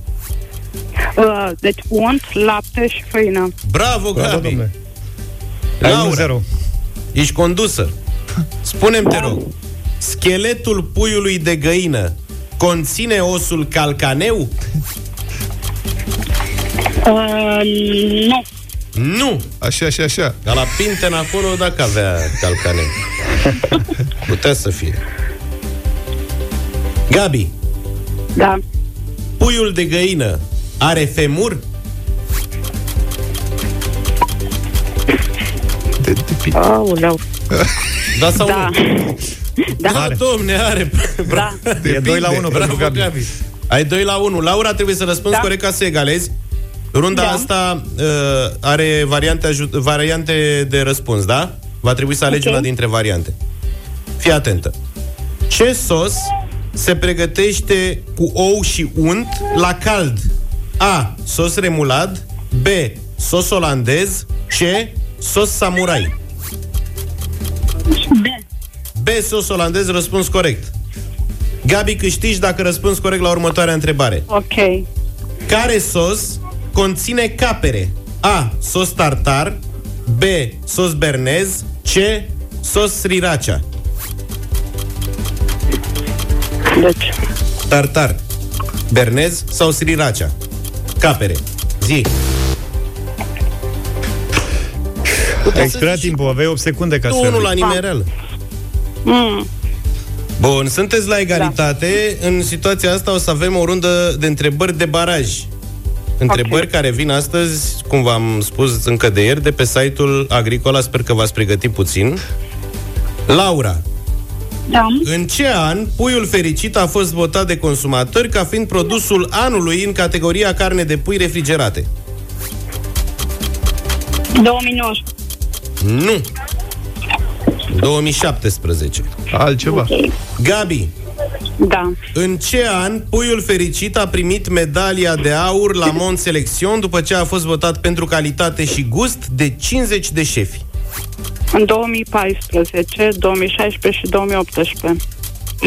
Uh, deci unt, lapte și făină. Bravo, Bravo, Gabi! domnule. Ai Laura, 1-0. ești condusă. Spune-mi, te rog, scheletul puiului de găină conține osul calcaneu? Uh, nu. Nu! așa și așa. Ca la Pinten acolo, dacă avea calcaneu. Putea să fie. Gabi, Da. puiul de găină are femur? De, de, de, Aoleu. Da sau Da. nu? Da. Da, domne, are. Da. E 2 la 1 pentru Bravo, Gabi. Gabi. Ai 2 la 1. Laura, trebuie să răspunzi Da. corect ca să egalezi. Runda Da. asta uh, are variante, aju- variante de răspuns, da? Va trebui să alegi Ok. una dintre variante. Fii atentă. Ce sos se pregătește cu ou și unt la cald? A. Sos remulad B. Sos olandez C. Sos samurai B. B. Sos olandez, răspuns corect. Gabi, câștigi dacă răspunzi corect la următoarea întrebare. Ok. Care sos conține capere? A. Sos tartar B. Sos bernez C. Sos sriracha Deci, Tartar Bernez sau sriracha Capere Zi Ai expirat timpul, aveai 8 secunde ca Tu să... unul la nimerel mm, Bun, sunteți la egalitate În situația asta o să avem o rundă de întrebări de baraj Întrebări Ok. care vin astăzi, cum v-am spus încă de ieri, de pe site-ul Agricola, sper că v-ați pregătit puțin. Laura, Da. În ce an puiul fericit a fost votat de consumatori ca fiind produsul anului în categoria carne de pui refrigerate? 2019. Nu. 2017. altceva. Gabi, da. în ce an puiul fericit a primit medalia de aur la Mont Selection după ce a fost votat pentru calitate și gust de 50 de șefi? În 2014, 2016 și 2018.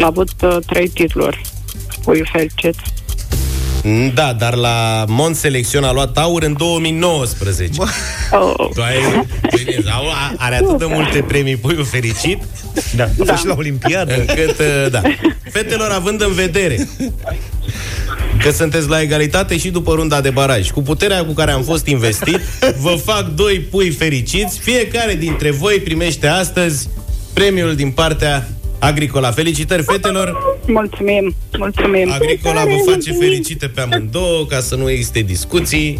A avut uh, trei titluri. Pui fericit. Da, dar la Mont Selection a luat aur în 2019. Oh, Tu ai, bine, au- are atât de multe premii puiul fericit Da, a fost și la Olimpiadă. încât, uh, da. Fetelor, având în vedere că sunteți la egalitate și după runda de baraj, cu puterea cu care am fost investit, vă fac doi pui fericiți. Fiecare dintre voi primește astăzi premiul din partea Agricola. Felicitări, fetelor! mulțumim, mulțumim. Agricola vă face fericite pe amândouă, ca să nu existe discuții.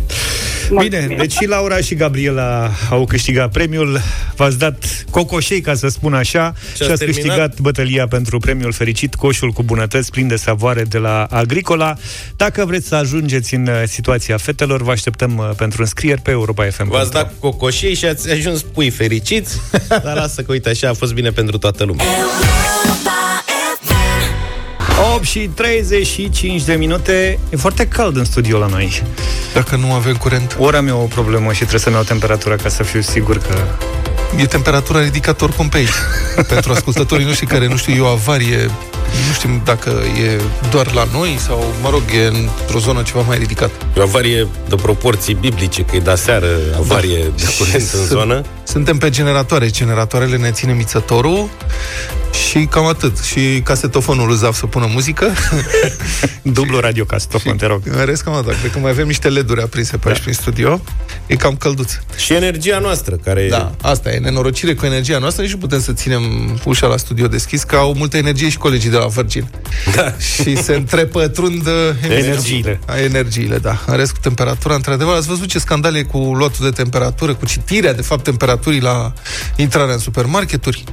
Bine, deci și Laura și Gabriela au câștigat premiul. V-ați dat cocoșei, ca să spun așa, și, ați ați terminat? câștigat bătălia pentru premiul fericit, coșul cu bunătăți plin de savoare de la Agricola. Dacă vreți să ajungeți în uh, situația fetelor, vă așteptăm uh, pentru înscrieri pe Europa FM. V-ați dat cu cocoșei și ați ajuns pui fericiți, dar lasă că, uite, așa a fost bine pentru toată lumea. 8 și 35 de minute. E foarte cald în studio la noi. Dacă nu avem curent, Ori am eu o problemă și trebuie să-mi iau temperatura ca să fiu sigur că... e temperatura ridicată oricum pe aici. Pentru ascultătorii noștri care nu știu, e o avarie, nu știm dacă e doar la noi sau, mă rog, e într-o zonă ceva mai ridicată. E o avarie de proporții biblice, că e de seară avarie Da. de curent în Sunt- zonă. Suntem pe generatoare. Generatoarele ne ține mițătorul și cam atât. Și casetofonul îl să pună muzică. Dublu radiocastofon, te rog. În rest, cam atât. Cred că mai avem niște leduri aprinse pe aici prin studio. E cam călduț. Și energia noastră, care Da, asta e nenorocire cu energia noastră. Nici nu putem să ținem ușa la studio deschis, că au multă energie și colegii de la Virgin. Da. Și se întrepătrund uh, Energiile. A, energiile, da. În rest, cu temperatura, într-adevăr, ați văzut ce scandale cu luatul de temperatură, cu citirea, de fapt, temperaturii la intrarea în supermarketuri?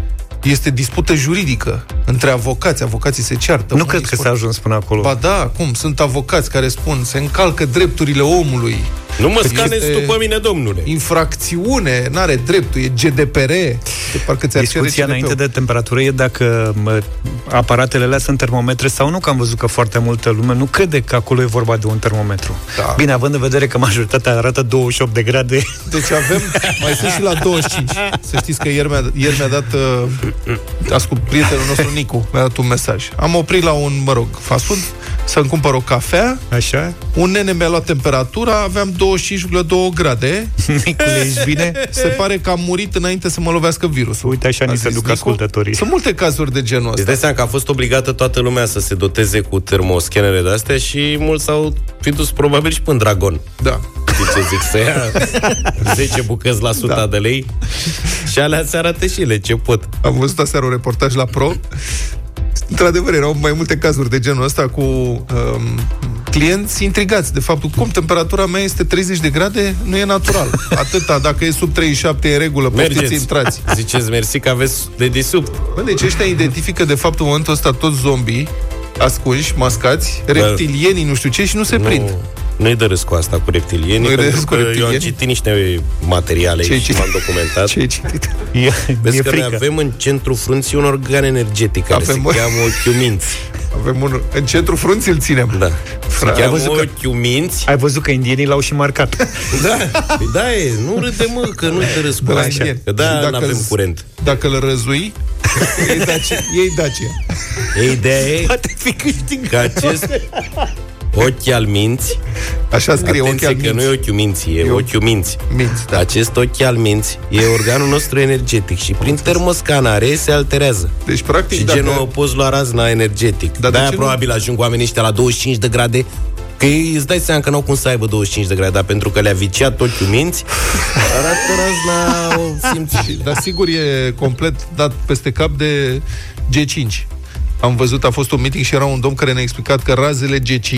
Este dispută juridică între avocați. Avocații se ceartă. Nu Unii cred că spun- s-a ajuns până acolo. Ba da, cum? Sunt avocați care spun se încalcă drepturile omului. Nu mă Că scanezi este tu pe mine, domnule. Infracțiune, n-are dreptul, e GDPR. De parcă ți-ar cere Discuția CDP-ul. înainte de temperatură e dacă mă, aparatele alea sunt termometre sau nu, că am văzut că foarte multă lume nu crede că acolo e vorba de un termometru. Da. Bine, având în vedere că majoritatea arată 28 de grade, Deci avem, mai sunt și la 25. Să știți că ieri mi-a, ieri mi-a dat, uh, ascult, prietenul nostru Nicu, mi-a dat un mesaj. Am oprit la un, mă rog, fast food, să-mi cumpăr o cafea, așa, un nene mi-a luat temperatura, aveam 25,2 grade, Nicule, ești bine? se pare că am murit înainte să mă lovească virusul. Uite, așa A ni se zis duc Nicu. ascultătorii. Sunt multe cazuri de genul Îți ăsta. dai seama că a fost obligată toată lumea să se doteze cu termoscanere de-astea și mulți s-au fi dus probabil și până în Dragon. Da. Știi ce zic? Să ia 10 bucăți la 100 Da. de lei și alea se arată și ele ce pot. Am văzut aseară un reportaj la Pro. Într-adevăr, erau mai multe cazuri de genul ăsta cu um, clienți intrigați de faptul cum temperatura mea este 30 de grade, nu e natural. Atâta, dacă e sub 37 e în regulă, poftiți, Mergeți. intrați. Ziceți mersi că aveți de desubt. Bă, deci ăștia identifică de fapt în momentul ăsta toți zombii ascunși, mascați, reptilienii, nu știu ce, și nu se prind. Nu-i de râs cu asta cu reptilienii, Nu-i de pentru râs cu că eu am reptilienii? citit niște materiale Ce-ai și citit? m-am documentat. Ce ai citit? E, Vezi e că noi frică. avem în centru frunții un organ energetic care Avem, se bă. cheamă ochiul minți. Avem un... În centru frunții îl ținem. Da. Se Frate, ai cheamă văzut că- ochiul minți. Ai văzut că indienii l-au și marcat. Da, păi da e, nu râde mă, că nu te râs cu De la asta. indieni. Că da, Și nu dacă avem îți- curent. Dacă îl răzui, ei Dacia. Ei Dacia. E, ideea e Poate fi câștigat. că acest ochi al minți, Așa scrie ochi atenție al că nu e minți. ochiul minții, e Eu- ochiul minți. Minți, da. Acest ochi al minți e organul nostru energetic și prin termoscanare se alterează. Deci, practic, Și dacă... genul o poți lua razna energetic. Dar Dar de de-aia ce nu- probabil ajung oamenii ăștia la 25 de grade Că ei îți dai seama că n-au cum să aibă 25 de grade Dar pentru că le-a viciat ochiul minți Arată razna o simți Dar sigur e complet dat peste cap de G5. Am văzut, a fost un meeting și era un domn care ne-a explicat că razele G5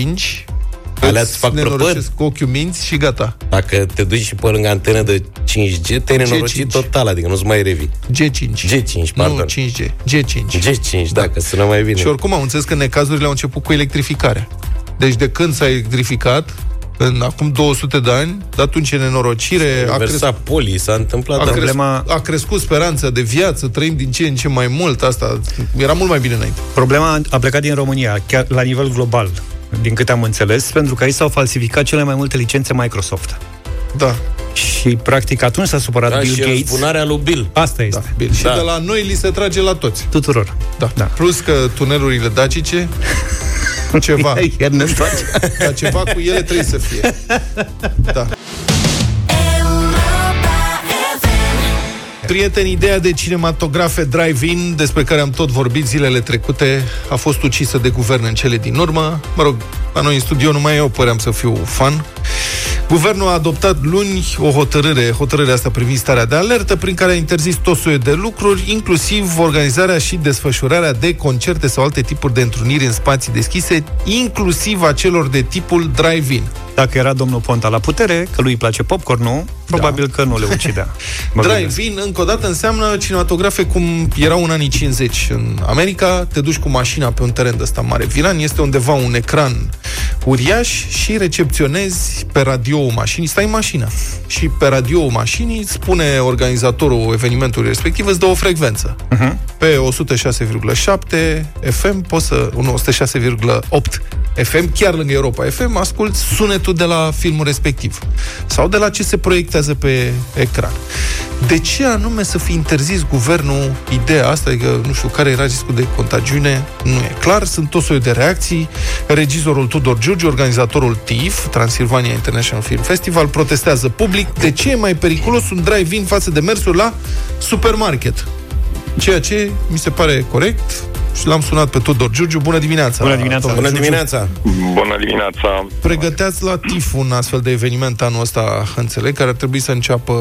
Alea îți îți fac nenorocesc prăpăd. cu ochiul minți și gata. Dacă te duci și pe lângă antenă de 5G Te-ai nenorocit G5. total Adică nu-ți mai revi G5. G5, pardon Nu 5G. G5. G5, da, că sună mai bine Și oricum am înțeles că necazurile au început cu electrificarea. Deci de când s-a electrificat, în acum 200 de ani, de atunci e nenorocire, a, cres- Versa poli, s-a întâmplat a, dar- cres- Problema- a crescut speranța de viață, trăim din ce în ce mai mult, asta era mult mai bine înainte. Problema a plecat din România, chiar la nivel global, din câte am înțeles, pentru că aici s-au falsificat cele mai multe licențe Microsoft. Da, Și, practic, atunci s-a supărat Da, Bill și Gates. răzbunarea lui Bill Asta este. da, bine. Și Da. de la noi li se trage la toți. Tuturor. Da. Da. Plus că tunelurile dacice, ceva, Iar ne întoarce. dar ceva cu ele trebuie să fie. Da. Prieteni, ideea de cinematografe drive-in, despre care am tot vorbit zilele trecute, a fost ucisă de guvern în cele din urmă. Mă rog, la noi în studio numai eu păream să fiu fan. Guvernul a adoptat luni o hotărâre, hotărârea asta privind starea de alertă, prin care a interzis tot soiul de lucruri, inclusiv organizarea și desfășurarea de concerte sau alte tipuri de întruniri în spații deschise, inclusiv a celor de tipul drive-in. Dacă era domnul Ponta la putere, că lui îi place popcornul, probabil da. că nu le ucidea. Mă gândesc. Drive-in, încă o dată, înseamnă cinematografe cum erau în anii 50 în America. Te duci cu mașina pe un teren de ăsta mare. Vilan este undeva un ecran uriaș și recepționezi pe radio mașinii. Stai în mașină și pe radio mașinii spune organizatorul evenimentului respectiv, îți dă o frecvență. Mhm. Pe 106,7 FM, poți să... nu, 106,8 FM, chiar lângă Europa FM, asculti sunetul de la filmul respectiv. Sau de la ce se proiectează pe ecran. De ce anume să fi interzis guvernul ideea asta, adică nu știu care era riscul de contagiune, nu e clar, sunt tot soiul de reacții. Regizorul Tudor Giurgiu, organizatorul TIF, Transilvania International Film Festival, protestează public de ce e mai periculos un drive-in față de mersul la supermarket. Ceea ce mi se pare corect și l-am sunat pe Tudor Giurgiu. Bună dimineața! Bună dimineața! domnule Bună Giurgiu. dimineața! Bună dimineața! Pregăteați la TIF un astfel de eveniment anul ăsta, înțeleg, care ar trebui să înceapă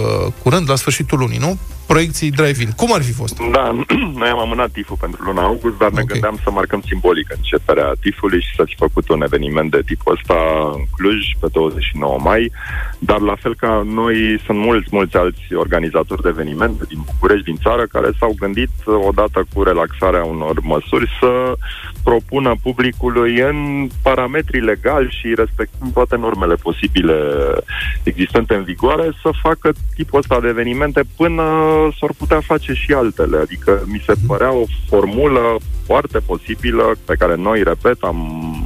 curând, la sfârșitul lunii, nu? Proiecții drive-in. Cum ar fi fost? Da, noi am amânat TIF-ul pentru luna august, dar ne Ok. gândeam să marcăm simbolic începerea TIF-ului și să fi făcut un eveniment de tipul ăsta în Cluj pe 29 mai, dar la fel ca noi sunt mulți, mulți alți organizatori de evenimente din București, din țară, care s-au gândit odată cu relaxarea unor măsuri să propună publicului în parametrii legali și respectând toate normele posibile existente în vigoare, să facă tipul ăsta de evenimente până s-ar putea face și altele. Adică mi se părea o formulă foarte posibilă pe care noi, repet, am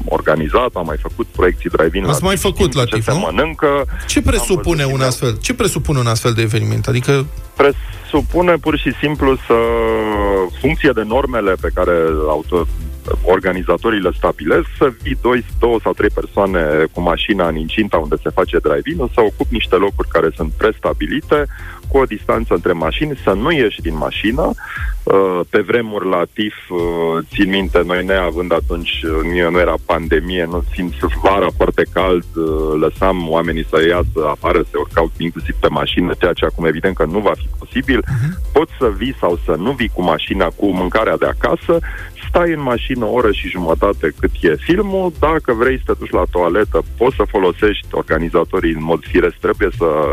organizat, am mai făcut proiecții drive-in. Ați la mai TIF, făcut la ce TIF, se nu? mănâncă. Ce Am presupune văzut un și astfel? Ce presupune un astfel de eveniment? Adică presupune pur și simplu să funcție de normele pe care auto, organizatorii le stabilesc, să vii doi, două sau trei persoane cu mașina în incinta unde se face drive-in, să ocupi niște locuri care sunt prestabilite, cu o distanță între mașini, să nu ieși din mașină. Uh, Pe vremuri la TIF, uh, țin minte, noi neavând atunci, uh, nu era pandemie, nu simt vara foarte cald, uh, lăsam oamenii să iasă afară, să urcau inclusiv pe mașină, ceea ce acum evident că nu va fi posibil. Poți să vii sau să nu vii cu mașina cu mâncarea de acasă, stai în mașină o oră și jumătate cât e filmul, dacă vrei să te duci la toaletă, poți să folosești, organizatorii în mod firesc trebuie să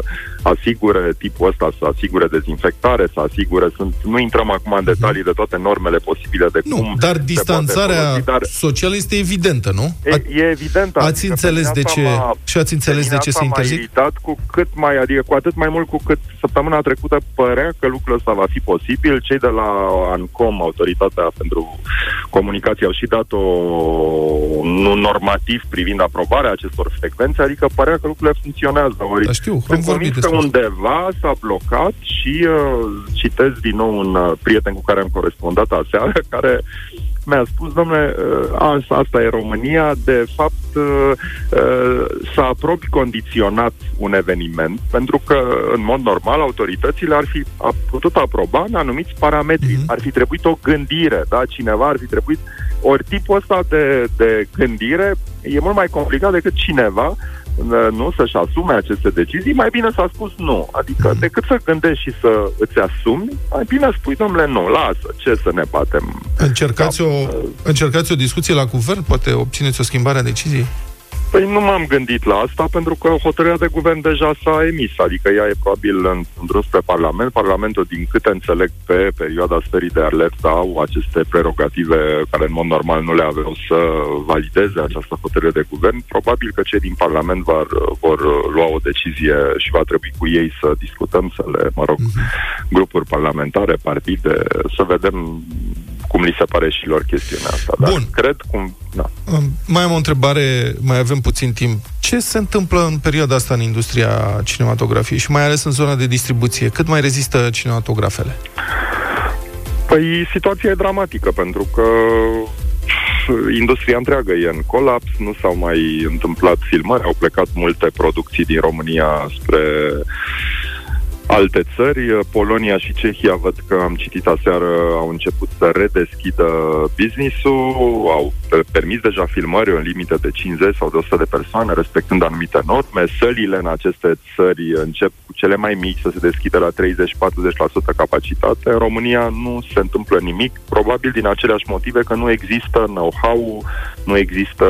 asigure tipul ăsta, să asigure dezinfectare, să asigure, sunt, nu intrăm acum în detalii de toate normele posibile de nu, cum dar se poate distanțarea folosi, dar socială este evidentă, nu? E, e evident. ați adică înțeles pe de mine ce- asta m-a- și ați înțeles pe mine de ce asta se m-a interzic? iritat cu cât mai, adică cu atât mai mult cu cât săptămâna trecută părea că lucrul ăsta va fi posibil. Cei de la ANCOM, Autoritatea pentru Comunicație, au și dat o, un normativ privind aprobarea acestor frecvențe, adică părea că lucrurile funcționează. Ori Da, știu, am sunt vorbit convins că despre asta. Undeva s-a blocat și uh, citez din nou un uh, prieten cu care am corespondat aseară, care mi-a spus, domnule, uh, asta, asta e România, de fapt uh, uh, să aprobi condiționat un eveniment, pentru că, în mod normal, autoritățile ar fi a putut aproba în anumiți parametri. Mhm. Ar fi trebuit o gândire, da? Cineva ar fi trebuit... Ori tipul ăsta de, de gândire e mult mai complicat decât cineva uh, nu să-și asume aceste decizii, mai bine s-a spus nu. Adică, decât să gândești și să îți asumi, mai bine spui, domnule, nu, lasă, ce să ne batem. Încercați o, încercați o discuție la guvern? Poate obțineți o schimbare a deciziei? Păi nu m-am gândit la asta, pentru că hotărârea de guvern deja s-a emis, adică ea e probabil în, în drum spre Parlament. Parlamentul, din câte înțeleg, pe perioada stării de alertă au aceste prerogative care în mod normal nu le aveau să valideze această hotărâre de guvern. Probabil că cei din Parlament vor, vor lua o decizie și va trebui cu ei să discutăm, să le, mă rog, grupuri parlamentare, partide, să vedem cum li se pare și lor chestiunea asta. Dar Bun. cred cum... Da. Um, Mai am o întrebare, mai avem puțin timp. Ce se întâmplă în perioada asta în industria cinematografiei și mai ales în zona de distribuție? Cât mai rezistă cinematografele? Păi situația e dramatică, pentru că industria întreagă e în colaps, nu s-au mai întâmplat filmări, au plecat multe producții din România spre alte țări. Polonia și Cehia, văd că am citit aseară, au început să redeschidă business-ul, au permis deja filmări în limite de 50 sau de 100 de persoane, respectând anumite norme. Sălile în aceste țări încep cu cele mai mici să se deschidă la 30-40% capacitate. În România nu se întâmplă nimic, probabil din aceleași motive că nu există know-how, nu există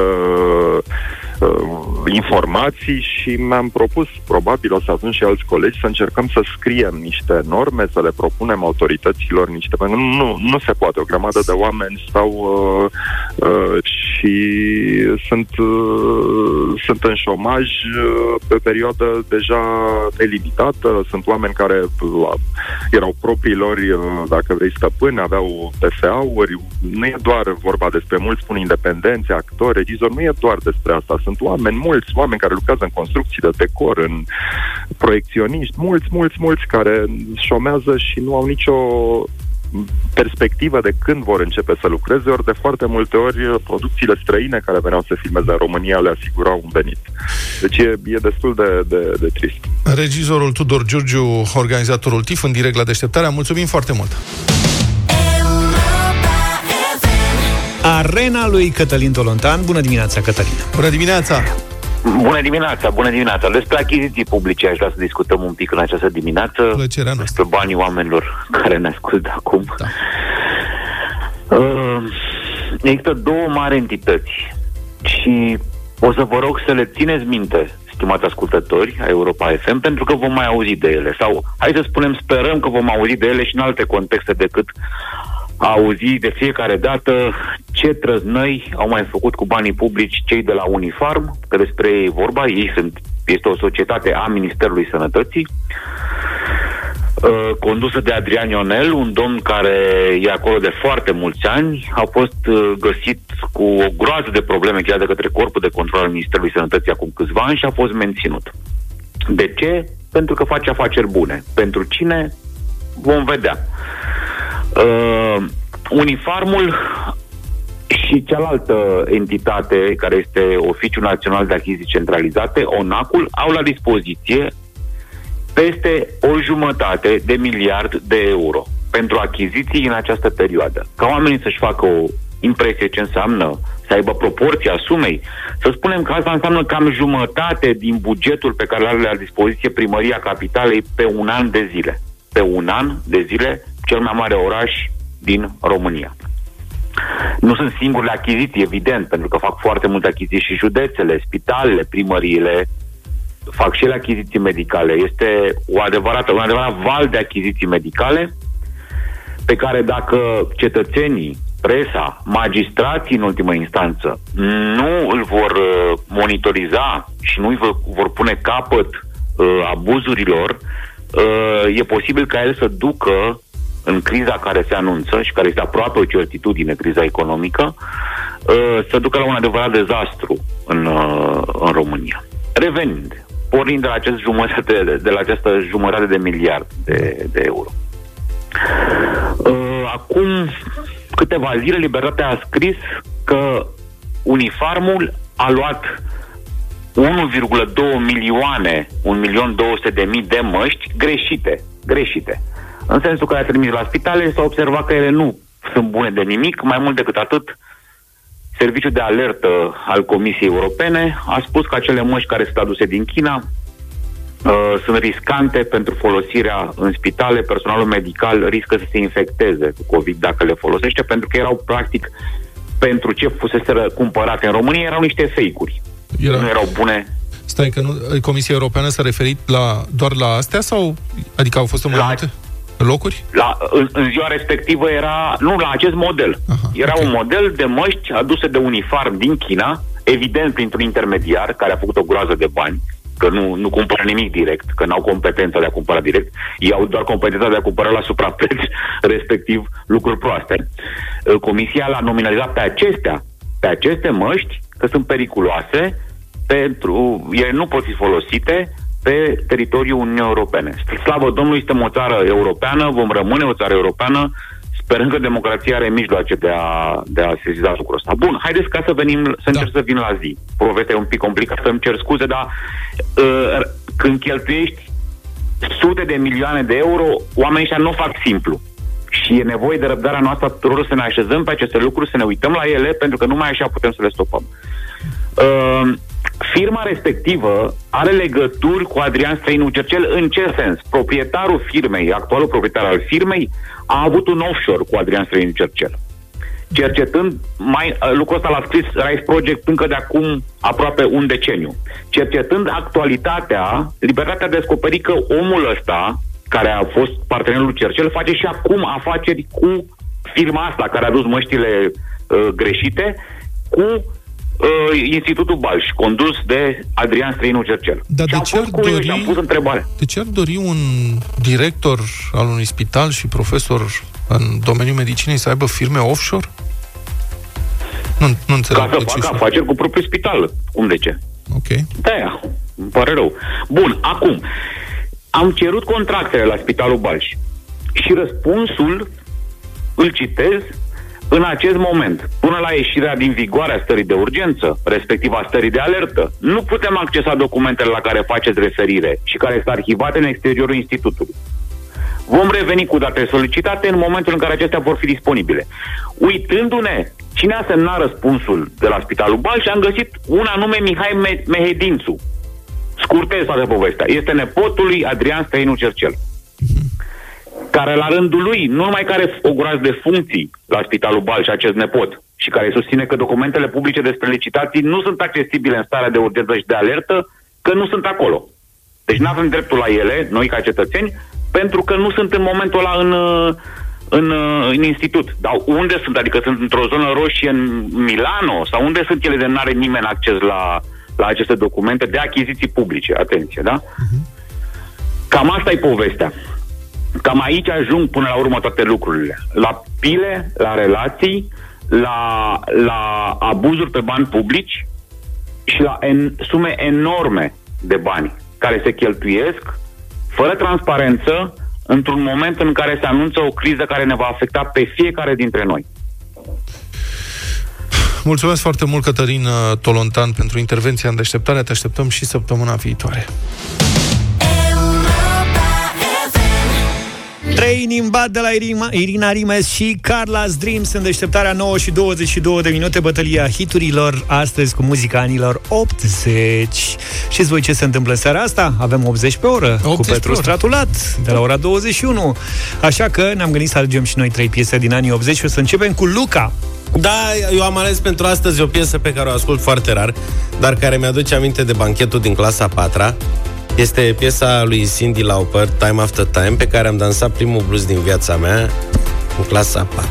uh, informații și mi-am propus, probabil o să avem și alți colegi, să încercăm să scriem niște norme, să le propunem autorităților niște... Pentru nu, nu se poate. O grămadă de oameni stau uh, uh, și sunt, uh, sunt în șomaj uh, pe perioadă deja delimitată. Sunt oameni care uh, erau propriilor, uh, dacă vrei, stăpâni, aveau PFA-uri. Nu e doar vorba despre mulți spun independenți, actori, regizori, nu e doar despre asta. Sunt oameni, mulți oameni care lucrează în construcții de decor, în proiecționiști, mulți, mulți, mulți care șomează și nu au nicio perspectivă de când vor începe să lucreze, ori de foarte multe ori producțiile străine care veneau să filmeze în România le asigurau un venit. Deci e, e destul de, de, de trist. Regizorul Tudor Giurgiu, organizatorul TIF, în direct la deșteptarea, mulțumim foarte mult! Arena lui Cătălin Tolontan. Bună dimineața, Cătălin! Bună dimineața! Bună dimineața, bună dimineața. Despre achiziții publice aș vrea să discutăm un pic în această dimineață. Plăcerea despre banii oamenilor care ne ascultă acum. Da. Uh, există două mari entități și o să vă rog să le țineți minte, stimați ascultători a Europa FM, pentru că vom mai auzi de ele. Sau, hai să spunem, sperăm că vom auzi de ele și în alte contexte decât auzi de fiecare dată ce trăznăi au mai făcut cu banii publici cei de la Unifarm, că despre ei vorba, ei sunt, este o societate a Ministerului Sănătății, uh, condusă de Adrian Ionel, un domn care e acolo de foarte mulți ani, a fost uh, găsit cu o groază de probleme chiar de către Corpul de Control al Ministerului Sănătății acum câțiva ani și a fost menținut. De ce? Pentru că face afaceri bune. Pentru cine? Vom vedea. Uh, Unifarmul și cealaltă entitate, care este Oficiul Național de Achiziții Centralizate, ONACul, au la dispoziție peste o jumătate de miliard de euro pentru achiziții în această perioadă. Ca oamenii să-și facă o impresie ce înseamnă să aibă proporția sumei, să spunem că asta înseamnă cam jumătate din bugetul pe care îl are la dispoziție primăria capitalei pe un an de zile. Pe un an de zile, cel mai mare oraș din România. Nu sunt singurele achiziții, evident, pentru că fac foarte multe achiziții și județele, spitalele, primăriile, fac și ele achiziții medicale. Este o adevărată, un adevărat val de achiziții medicale pe care dacă cetățenii, presa, magistrații în ultimă instanță nu îl vor uh, monitoriza și nu îi vor, vor pune capăt uh, abuzurilor, uh, e posibil ca el să ducă în criza care se anunță și care este aproape o certitudine, criza economică, uh, să ducă la un adevărat dezastru în, uh, în România. Revenind, pornind de la, acest jumătate, de la această jumătate de miliard de, de euro. Uh, acum câteva zile, Libertatea a scris că Unifarmul a luat 1,2 milioane, 1.200.000 de mii de măști greșite, greșite. În sensul că a trimis la spitale, s-a observat că ele nu sunt bune de nimic, mai mult decât atât, Serviciul de alertă al Comisiei Europene a spus că acele măști care sunt aduse din China uh, sunt riscante pentru folosirea în spitale. Personalul medical riscă să se infecteze cu COVID dacă le folosește, pentru că erau practic pentru ce fusese cumpărate în România erau niște fake-uri. Era... Nu erau bune Stai că nu, Comisia Europeană s-a referit la, doar la astea sau adică au fost în mai multe? Locuri? La, în, în ziua respectivă era, nu, la acest model. Aha, era okay. un model de măști aduse de unifarm din China, evident printr-un intermediar care a făcut o groază de bani, că nu, nu cumpără nimic direct, că n-au competența de a cumpăra direct, ei au doar competența de a cumpăra la suprapreț, respectiv lucruri proaste. Comisia l-a nominalizat pe acestea, pe aceste măști, că sunt periculoase, pentru, ele nu pot fi folosite pe teritoriul Uniunii Europene. Slavă Domnului, suntem o țară europeană, vom rămâne o țară europeană, sperând că democrația are mijloace de a, de a sesiza lucrul ăsta. Bun, haideți ca să venim, să încerc da. să vin la zi. Povestea e un pic complicată, să-mi cer scuze, dar uh, când cheltuiești sute de milioane de euro, oamenii ăștia nu o fac simplu. Și e nevoie de răbdarea noastră a tuturor să ne așezăm pe aceste lucruri, să ne uităm la ele, pentru că numai așa putem să le stopăm. Uh, firma respectivă are legături cu Adrian Străinu Cercel în ce sens? Proprietarul firmei, actualul proprietar al firmei, a avut un offshore cu Adrian Străinu Cercel. Cercetând, mai, lucrul ăsta l-a scris Rice Project încă de acum aproape un deceniu. Cercetând actualitatea, Libertatea a descoperit că omul ăsta, care a fost partenerul lui Cercel, face și acum afaceri cu firma asta care a dus măștile uh, greșite, cu uh, Institutul Balș, condus de Adrian Străinu Cercel. Dar și de am ce fost ar curios dori- și am pus întrebare. De ce ar dori un director al unui spital și profesor în domeniul medicinei să aibă firme offshore? Nu, nu înțeleg. Ca să de ce facă și- afaceri cu propriul spital. Cum de ce? Ok. De-aia. Îmi pare rău. Bun, acum. Am cerut contractele la Spitalul Balș. Și răspunsul îl citez în acest moment, până la ieșirea din vigoare a stării de urgență, respectiv a stării de alertă, nu putem accesa documentele la care faceți referire și care sunt arhivate în exteriorul institutului. Vom reveni cu date solicitate în momentul în care acestea vor fi disponibile. Uitându-ne cine a semnat răspunsul de la Spitalul Balș, am găsit un anume Mihai Me- Mehedințu. Scurtez toată povestea. Este nepotul lui Adrian Străinu Cercel care la rândul lui, nu numai care are o groază de funcții la Spitalul Balș, acest nepot, și care susține că documentele publice despre licitații nu sunt accesibile în starea de urgență și de alertă, că nu sunt acolo. Deci nu avem dreptul la ele, noi ca cetățeni, pentru că nu sunt în momentul ăla în, uh, în, uh, în institut. Dar unde sunt? Adică sunt într-o zonă roșie în Milano? Sau unde sunt ele de nu are nimeni acces la, la aceste documente de achiziții publice? Atenție, da? Cam asta e povestea. Cam aici ajung până la urmă toate lucrurile. La pile, la relații, la, la abuzuri pe bani publici și la en, sume enorme de bani care se cheltuiesc fără transparență într-un moment în care se anunță o criză care ne va afecta pe fiecare dintre noi. Mulțumesc foarte mult, Cătălin uh, Tolontan, pentru intervenția în deșteptare. Te așteptăm și săptămâna viitoare. Trei inimi bat de la Irina, Irina Rimes și Carla's Dreams în deșteptarea 9 și 22 de minute, bătălia hiturilor, astăzi cu muzica anilor 80. Știți voi ce se întâmplă în seara asta? Avem 80 pe oră 80 cu pe Petru oră. Stratulat de la ora 21. Așa că ne-am gândit să alegem și noi trei piese din anii 80 și o să începem cu Luca. Da, eu am ales pentru astăzi o piesă pe care o ascult foarte rar, dar care mi-aduce aminte de banchetul din clasa 4 Este piesa lui Cindy Lauper, Time After Time, pe care am dansat primul blues din viața mea în clasa 4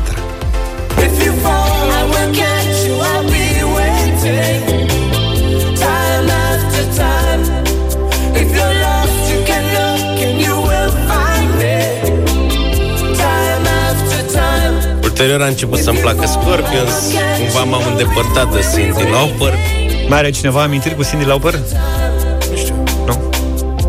If you fall, I will catch you. I'll be waiting. Time after time. If you're lost, you can look and you will find me. Time after time. Ulterior a început să-mi placă Scorpions, cumva m-am îndepărtat de Cindy Lauper. Mai are cineva amintiri cu Cindy Lauper?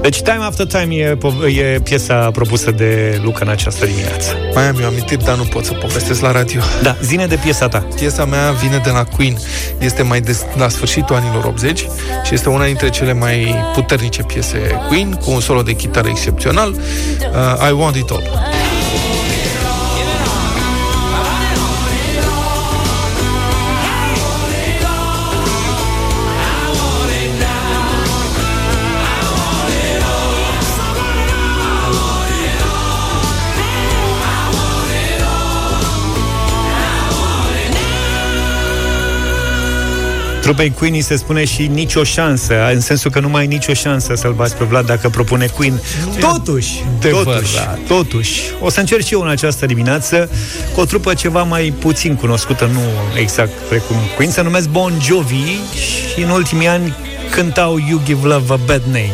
Nu știu. Nu? Deci Time After Time e, po- e piesa propusă de Luca în această dimineață. Mai am eu amintiri, dar nu pot să povestesc la radio. Da, zine de piesa ta. Piesa mea vine de la Queen. Este mai de la sfârșitul anilor 80 și este una dintre cele mai puternice piese Queen, cu un solo de chitară excepțional. Uh, I Want It All. Trupei Queen se spune și nicio șansă, în sensul că nu mai ai nicio șansă să-l bați pe Vlad dacă propune Queen. Totuși, totuși, totuși, o să încerc și eu în această dimineață cu o trupă ceva mai puțin cunoscută, nu exact precum Queen, se numesc Bon Jovi și în ultimii ani cântau You Give Love a Bad Name.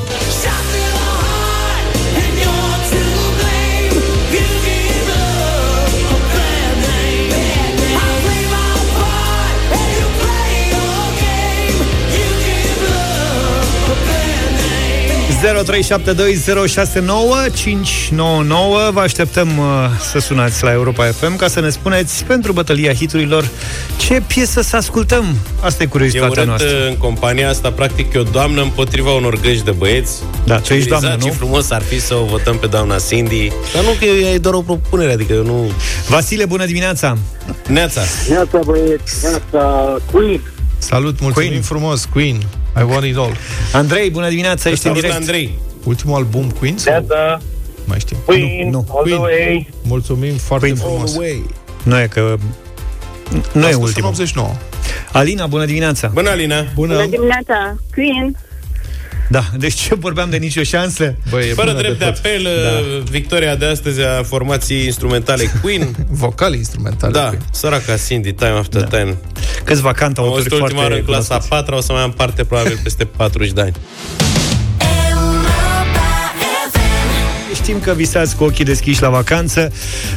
Vă așteptăm uh, să sunați la Europa FM ca să ne spuneți pentru bătălia hiturilor ce piesă să ascultăm. Asta e E curiozitatea urât noastră. uh, în compania asta, practic, e o doamnă împotriva unor găști de băieți. Da, tu ești doamnă, Ce nu? frumos ar fi să o votăm pe doamna Cindy. Dar nu că e doar o propunere, adică eu nu... Vasile, bună dimineața! Neața! Neața băieți, neața Queen. Salut, mulțumim Queen. frumos, Queen. I want it all. Andrei, bună dimineața, ești în Salut, direct. Andrei! Ultimul album Queen? Sau? Neața Mai știu. Queen, nu. all the way. Mulțumim foarte Queen. frumos. Nu e că... Nu e A spus în ultimul. 89. Alina, bună dimineața! Bună, Alina! Bună. dimineața, Queen. Da, deci ce vorbeam de nicio șansă? Băi, e Fără bună drept de, tot. apel, da. victoria de astăzi a formației instrumentale Queen. Vocale instrumentale. da, Queen. săraca Cindy, time after da. time. Câțiva Am cantautori auzit ultima oară foarte în clasa cunoscuți. 4 o să mai am parte probabil peste 40 de ani. Știm că visați cu ochii deschiși la vacanță,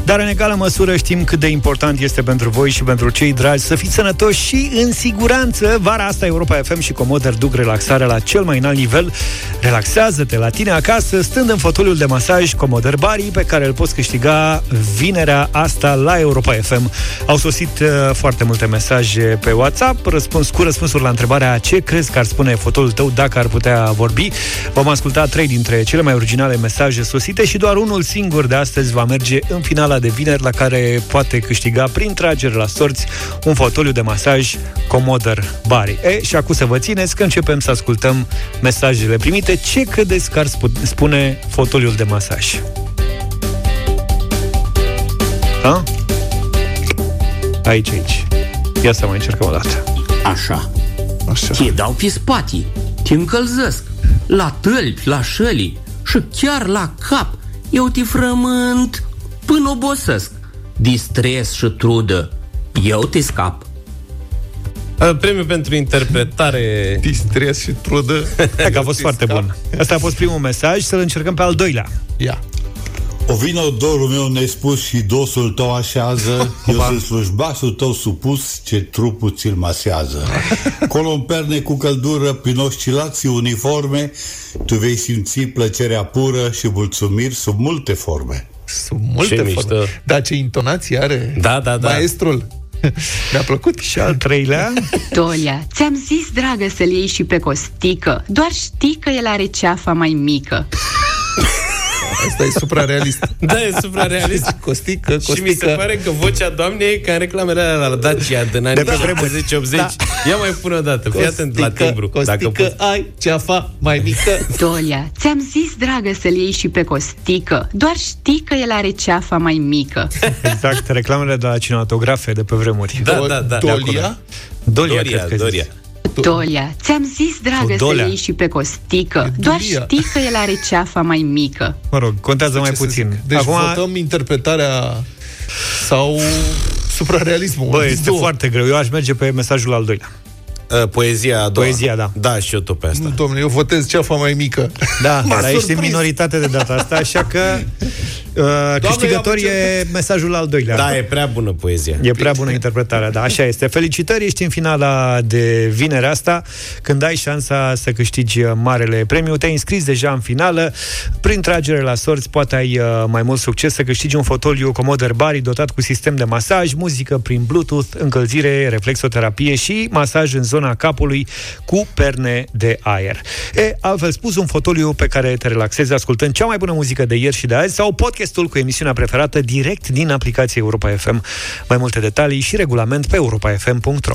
dar în egală măsură știm cât de important este pentru voi și pentru cei dragi să fiți sănătoși și în siguranță. Vara asta Europa FM și Comoder duc relaxarea la cel mai înalt nivel. Relaxează-te la tine acasă, stând în fotoliul de masaj Comoder Bari, pe care îl poți câștiga vinerea asta la Europa FM. Au sosit uh, foarte multe mesaje pe WhatsApp, răspuns cu răspunsuri la întrebarea ce crezi că ar spune fotolul tău dacă ar putea vorbi. Vom asculta trei dintre cele mai originale mesaje sosite și doar unul singur de astăzi va merge în finala de vineri la care poate câștiga prin tragere la sorți un fotoliu de masaj Comoder Bari. E, și acum să vă țineți că începem să ascultăm mesajele primite. Ce credeți că ar spu- spune fotoliul de masaj? Ha? Aici, aici. Ia să mai încercăm o dată. Așa. Așa. Te dau pe spate, te încălzesc, la tălpi, la șăli și chiar la cap. Eu te frământ până obosesc. Distres și trudă, eu te scap. Uh, Premiu pentru interpretare Distres și trudă. Hai că a fost foarte bun. Asta a fost primul mesaj, să-l încercăm pe al doilea. Ia. O vină dorul meu nespus și dosul tău așează Eu sunt slujbașul tău supus ce trupul ți-l masează Colomperne cu căldură prin oscilații uniforme Tu vei simți plăcerea pură și mulțumiri sub multe forme Sunt multe Ce forme. mișto. Dar ce intonație are Da, da, da. maestrul. Mi-a plăcut. Și al treilea, Tolia, ți-am zis, dragă, să-l iei și pe costică Doar știi că el are ceafa mai mică Asta e suprarealist. Da, e suprarealist. Costică, Și mi se costică. pare că vocea doamnei e ca în reclamele alea la Dacia din anii De pe vremuri. 70-80. Da. Ia mai pune o dată, fii atent la timbru. Dacă Costică, poți. ai ceafa mai mică. Tolia, ți-am zis, dragă, să-l iei și pe costică Doar știi că el are ceafa mai mică exact, reclamele de la cinematografe de pe vremuri. Da, da, da. Dolia? Dolia, Doria, cred că Doria. zici. Tolia, ți-am zis, dragă, Sau să-l Dolea. ieși și pe costică Doar Dulia. știi că el are ceafa mai mică Mă rog, contează mai Ce să puțin. zic? Deci Acum, votăm interpretarea sau suprarealismul. bă, Am zis este două. foarte greu. Eu aș merge pe mesajul al doilea. Uh, Poezia a doua. Poezia, da. Da, și eu tot pe asta. Nu, domnule, eu votez ceafa mai mică. Da, M-a dar ești în surprins. minoritate de data asta, așa că uh, câștigător eu am e mesajul al doilea. Da, e prea bună poezia. E prea bună interpretarea, da, așa este. Felicitări, ești în finala de vinerea asta, când ai șansa să câștigi uh, marele premiu. Te-ai înscris deja în finală, prin tragere la sorți poate ai uh, mai mult succes să câștigi un fotoliu Comoder Bari dotat cu sistem de masaj, muzică prin Bluetooth, încălzire, reflexoterapie și masaj în zona capului cu perne de aer. E, altfel spus, un fotoliu pe care te relaxezi ascultând cea mai bună muzică de ieri și de azi sau podcastul cu emisiunea preferată direct din aplicația Europa FM. Mai multe detalii și regulament pe europafm.ro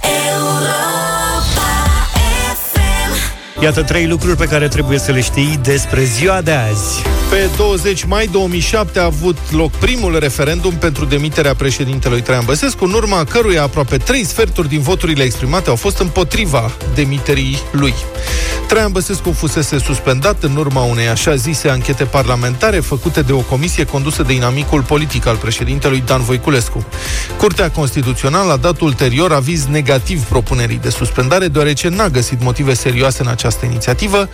Iată trei lucruri pe care trebuie să le știi despre ziua de azi. Pe 20 mai 2007 a avut loc primul referendum pentru demiterea președintelui Traian Băsescu, în urma căruia aproape trei sferturi din voturile exprimate au fost împotriva demiterii lui. Traian Băsescu fusese suspendat în urma unei așa zise anchete parlamentare făcute de o comisie condusă de inamicul politic al președintelui Dan Voiculescu. Curtea Constituțională a dat ulterior aviz negativ propunerii de suspendare, deoarece n-a găsit motive serioase în această inițiativă,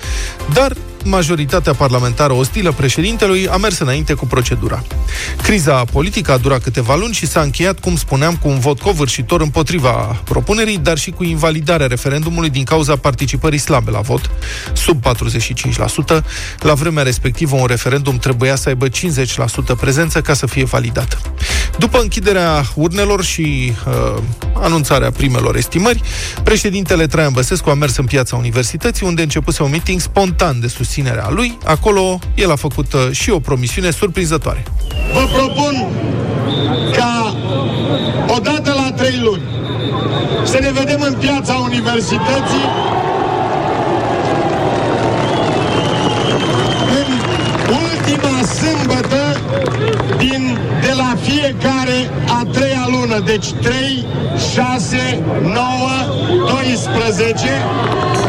dar majoritatea parlamentară ostilă președintelui a mers înainte cu procedura. Criza politică a durat câteva luni și s-a încheiat, cum spuneam, cu un vot covârșitor împotriva propunerii, dar și cu invalidarea referendumului din cauza participării slabe la vot, sub 45%. La vremea respectivă, un referendum trebuia să aibă 50% prezență ca să fie validat. După închiderea urnelor și uh, anunțarea primelor estimări, președintele Traian Băsescu a mers în piața universității, unde începuse un meeting spontan de susținere a lui. Acolo, el a făcut uh, și o promisiune surprinzătoare. Vă propun ca odată la trei luni să ne vedem în piața universității în ultima sâmbătă din, de la fiecare a treia lună. Deci 3, 6, 9, 12.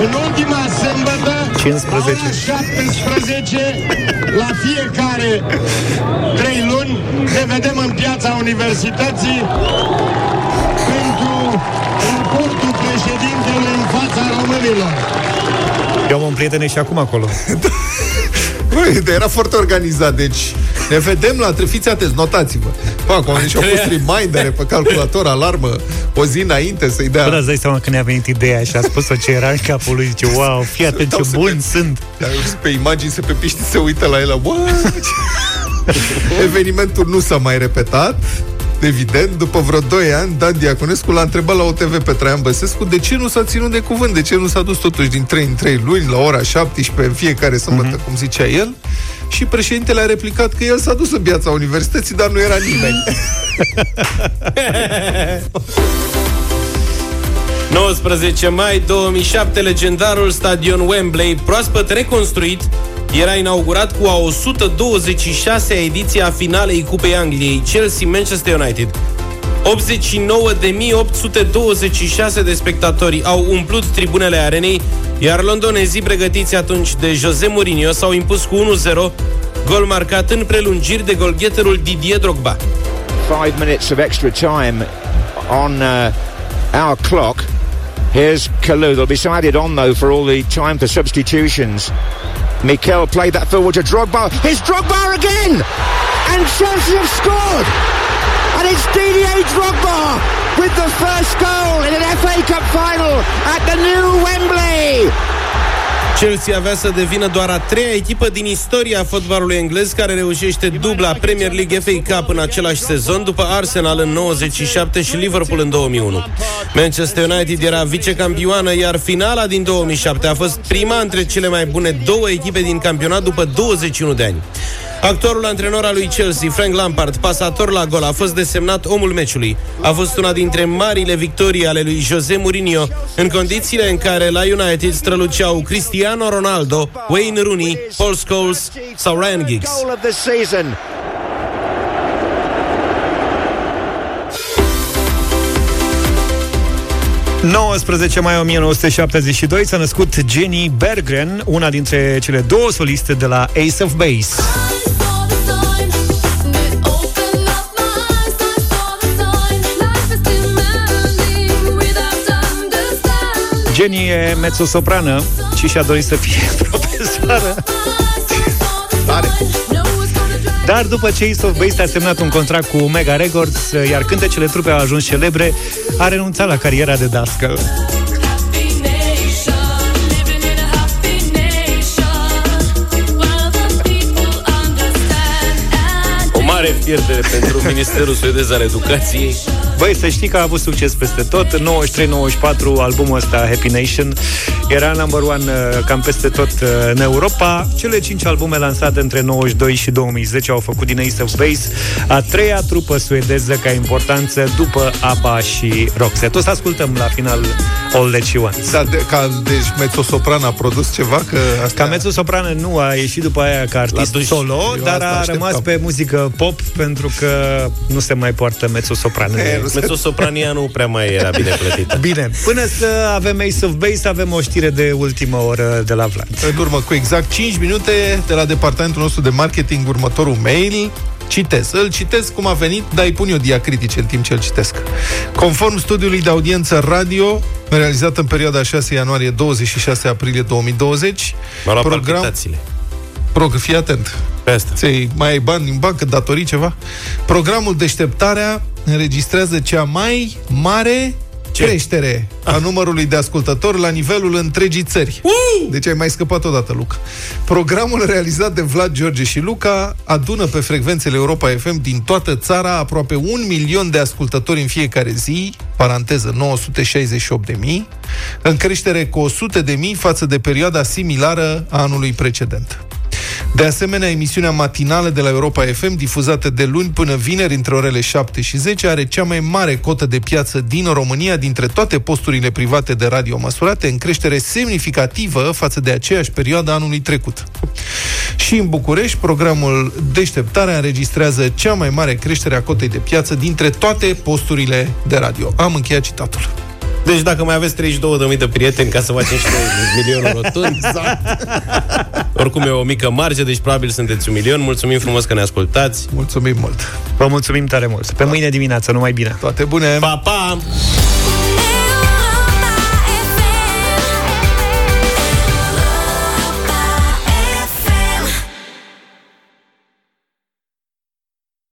În ultima sâmbătă 15. la ora 17 la fiecare trei luni ne vedem în piața universității pentru raportul președintelui în fața românilor. Eu am un prieten și acum acolo. Băi, dar era foarte organizat, deci ne vedem la... Fiți atenți, notați-vă. Pă, acolo deci au pus remindere pe calculator, alarmă, o zi înainte să-i dea... Bă, dar îți dai seama când ne-a venit ideea și a spus-o ce era în capul lui, zice, wow, fii atent ce buni sunt. Dar pe imagini se pe piști se uită la el, what? Evenimentul nu s-a mai repetat, Evident, după vreo 2 ani, Dan Diaconescu l-a întrebat la OTV pe Traian Băsescu de ce nu s-a ținut de cuvânt, de ce nu s-a dus totuși din 3 în 3 luni, la ora 17, în fiecare săptămână, Mhm. mm-hmm. cum zicea el, și președintele a replicat că el s-a dus în piața universității, dar nu era nimeni. 19 mai 2007, legendarul stadion Wembley, proaspăt reconstruit, era inaugurat cu a 126-a ediție a finalei Cupei Angliei, Chelsea-Manchester United. 89.826 de spectatori au umplut tribunele arenei, iar londonezii pregătiți atunci de Jose Mourinho s-au impus cu 1-0, gol marcat în prelungiri de golgheterul Didier Drogba. five minutes of extra time on uh, our clock. Here's Kalou. There'll be some added on, though, for all the time for substitutions. Mikel played that forward to Drogba. Here's Drogba again! And Chelsea have scored! And it's Didier Drogba with the first goal in an FA Cup final at the new Wembley! Chelsea avea să devină doar a treia echipă din istoria fotbalului englez care reușește dubla Premier League FA Cup în același sezon, după Arsenal în 97 și Liverpool în 2001. Manchester United era vicecampioană, iar finala din 2007 a fost prima între cele mai bune două echipe din campionat după 21 de ani. Actualul antrenor al lui Chelsea, Frank Lampard, pasator la gol, a fost desemnat omul meciului. A fost una dintre marile victorii ale lui Jose Mourinho, în condițiile în care la United străluceau Cristiano Ronaldo, Wayne Rooney, Paul Scholes sau Ryan Giggs. 19 mai 1972 s-a născut Jenny Berggren, una dintre cele două soliste de la Ace of Base. Jenny e mezzosoprană și și-a dorit să fie profesoară. Dar după ce Ace of Base a semnat un contract cu Mega Records, iar cântecele trupe au ajuns celebre, a renunțat la cariera de dascăl. O mare pierdere pentru Ministerul Suedez al Educației. Băi, să știi că a avut succes peste tot În 93-94 albumul ăsta Happy Nation Era number one uh, cam peste tot uh, în Europa Cele cinci albume lansate între 92 și 2010 Au făcut din Ace of Base A treia trupă suedeză ca importanță După ABBA și Roxette O să ascultăm la final All That She Wants Da, de, ca, deci mezzosopran a produs ceva? Că asta... Ca mezzo-soprană nu a ieșit după aia ca artist dus. solo, Eu dar asta a așteptam. rămas pe muzică pop pentru că nu se mai poartă mezzo-soprană. E, nu se- Mezzosoprania nu prea mai era bine plătită. Bine, până să avem Ace of Base, avem o știre de ultimă oră de la Vlad. În urmă cu exact 5 minute de la departamentul nostru de marketing următorul mail Citez. Îl citesc cum a venit, dar îi pun eu diacritice în timp ce îl citesc. Conform studiului de audiență radio, realizat în perioada 6 ianuarie-26 aprilie 2020, M-au luat palpitațiile. Prog, fii atent. Pe asta. Ți mai ai bani în bancă, datorii, ceva? Programul Deșteptarea înregistrează cea mai mare Ce? creștere a numărului de ascultători la nivelul întregii țări. Uh! Deci ai mai scăpat odată, Luca. Programul realizat de Vlad, George și Luca adună pe frecvențele Europa FM din toată țara aproape un milion de ascultători în fiecare zi, paranteză 968 de mii, în creștere cu 100 de mii față de perioada similară a anului precedent. De asemenea, emisiunea matinală de la Europa FM, difuzată de luni până vineri între orele 7 și 10, are cea mai mare cotă de piață din România dintre toate posturile private de radio măsurate, în creștere semnificativă față de aceeași perioadă anului trecut. Și în București, programul Deșteptarea înregistrează cea mai mare creștere a cotei de piață dintre toate posturile de radio. Am încheiat citatul. Deci dacă mai aveți 32.000 de prieteni ca să facem și noi milionul rotund, exact. oricum e o mică marge, deci probabil sunteți un milion. Mulțumim frumos că ne ascultați. Mulțumim mult. Vă mulțumim tare mult. Pe mâine dimineață, numai bine. Toate bune. Pa, pa!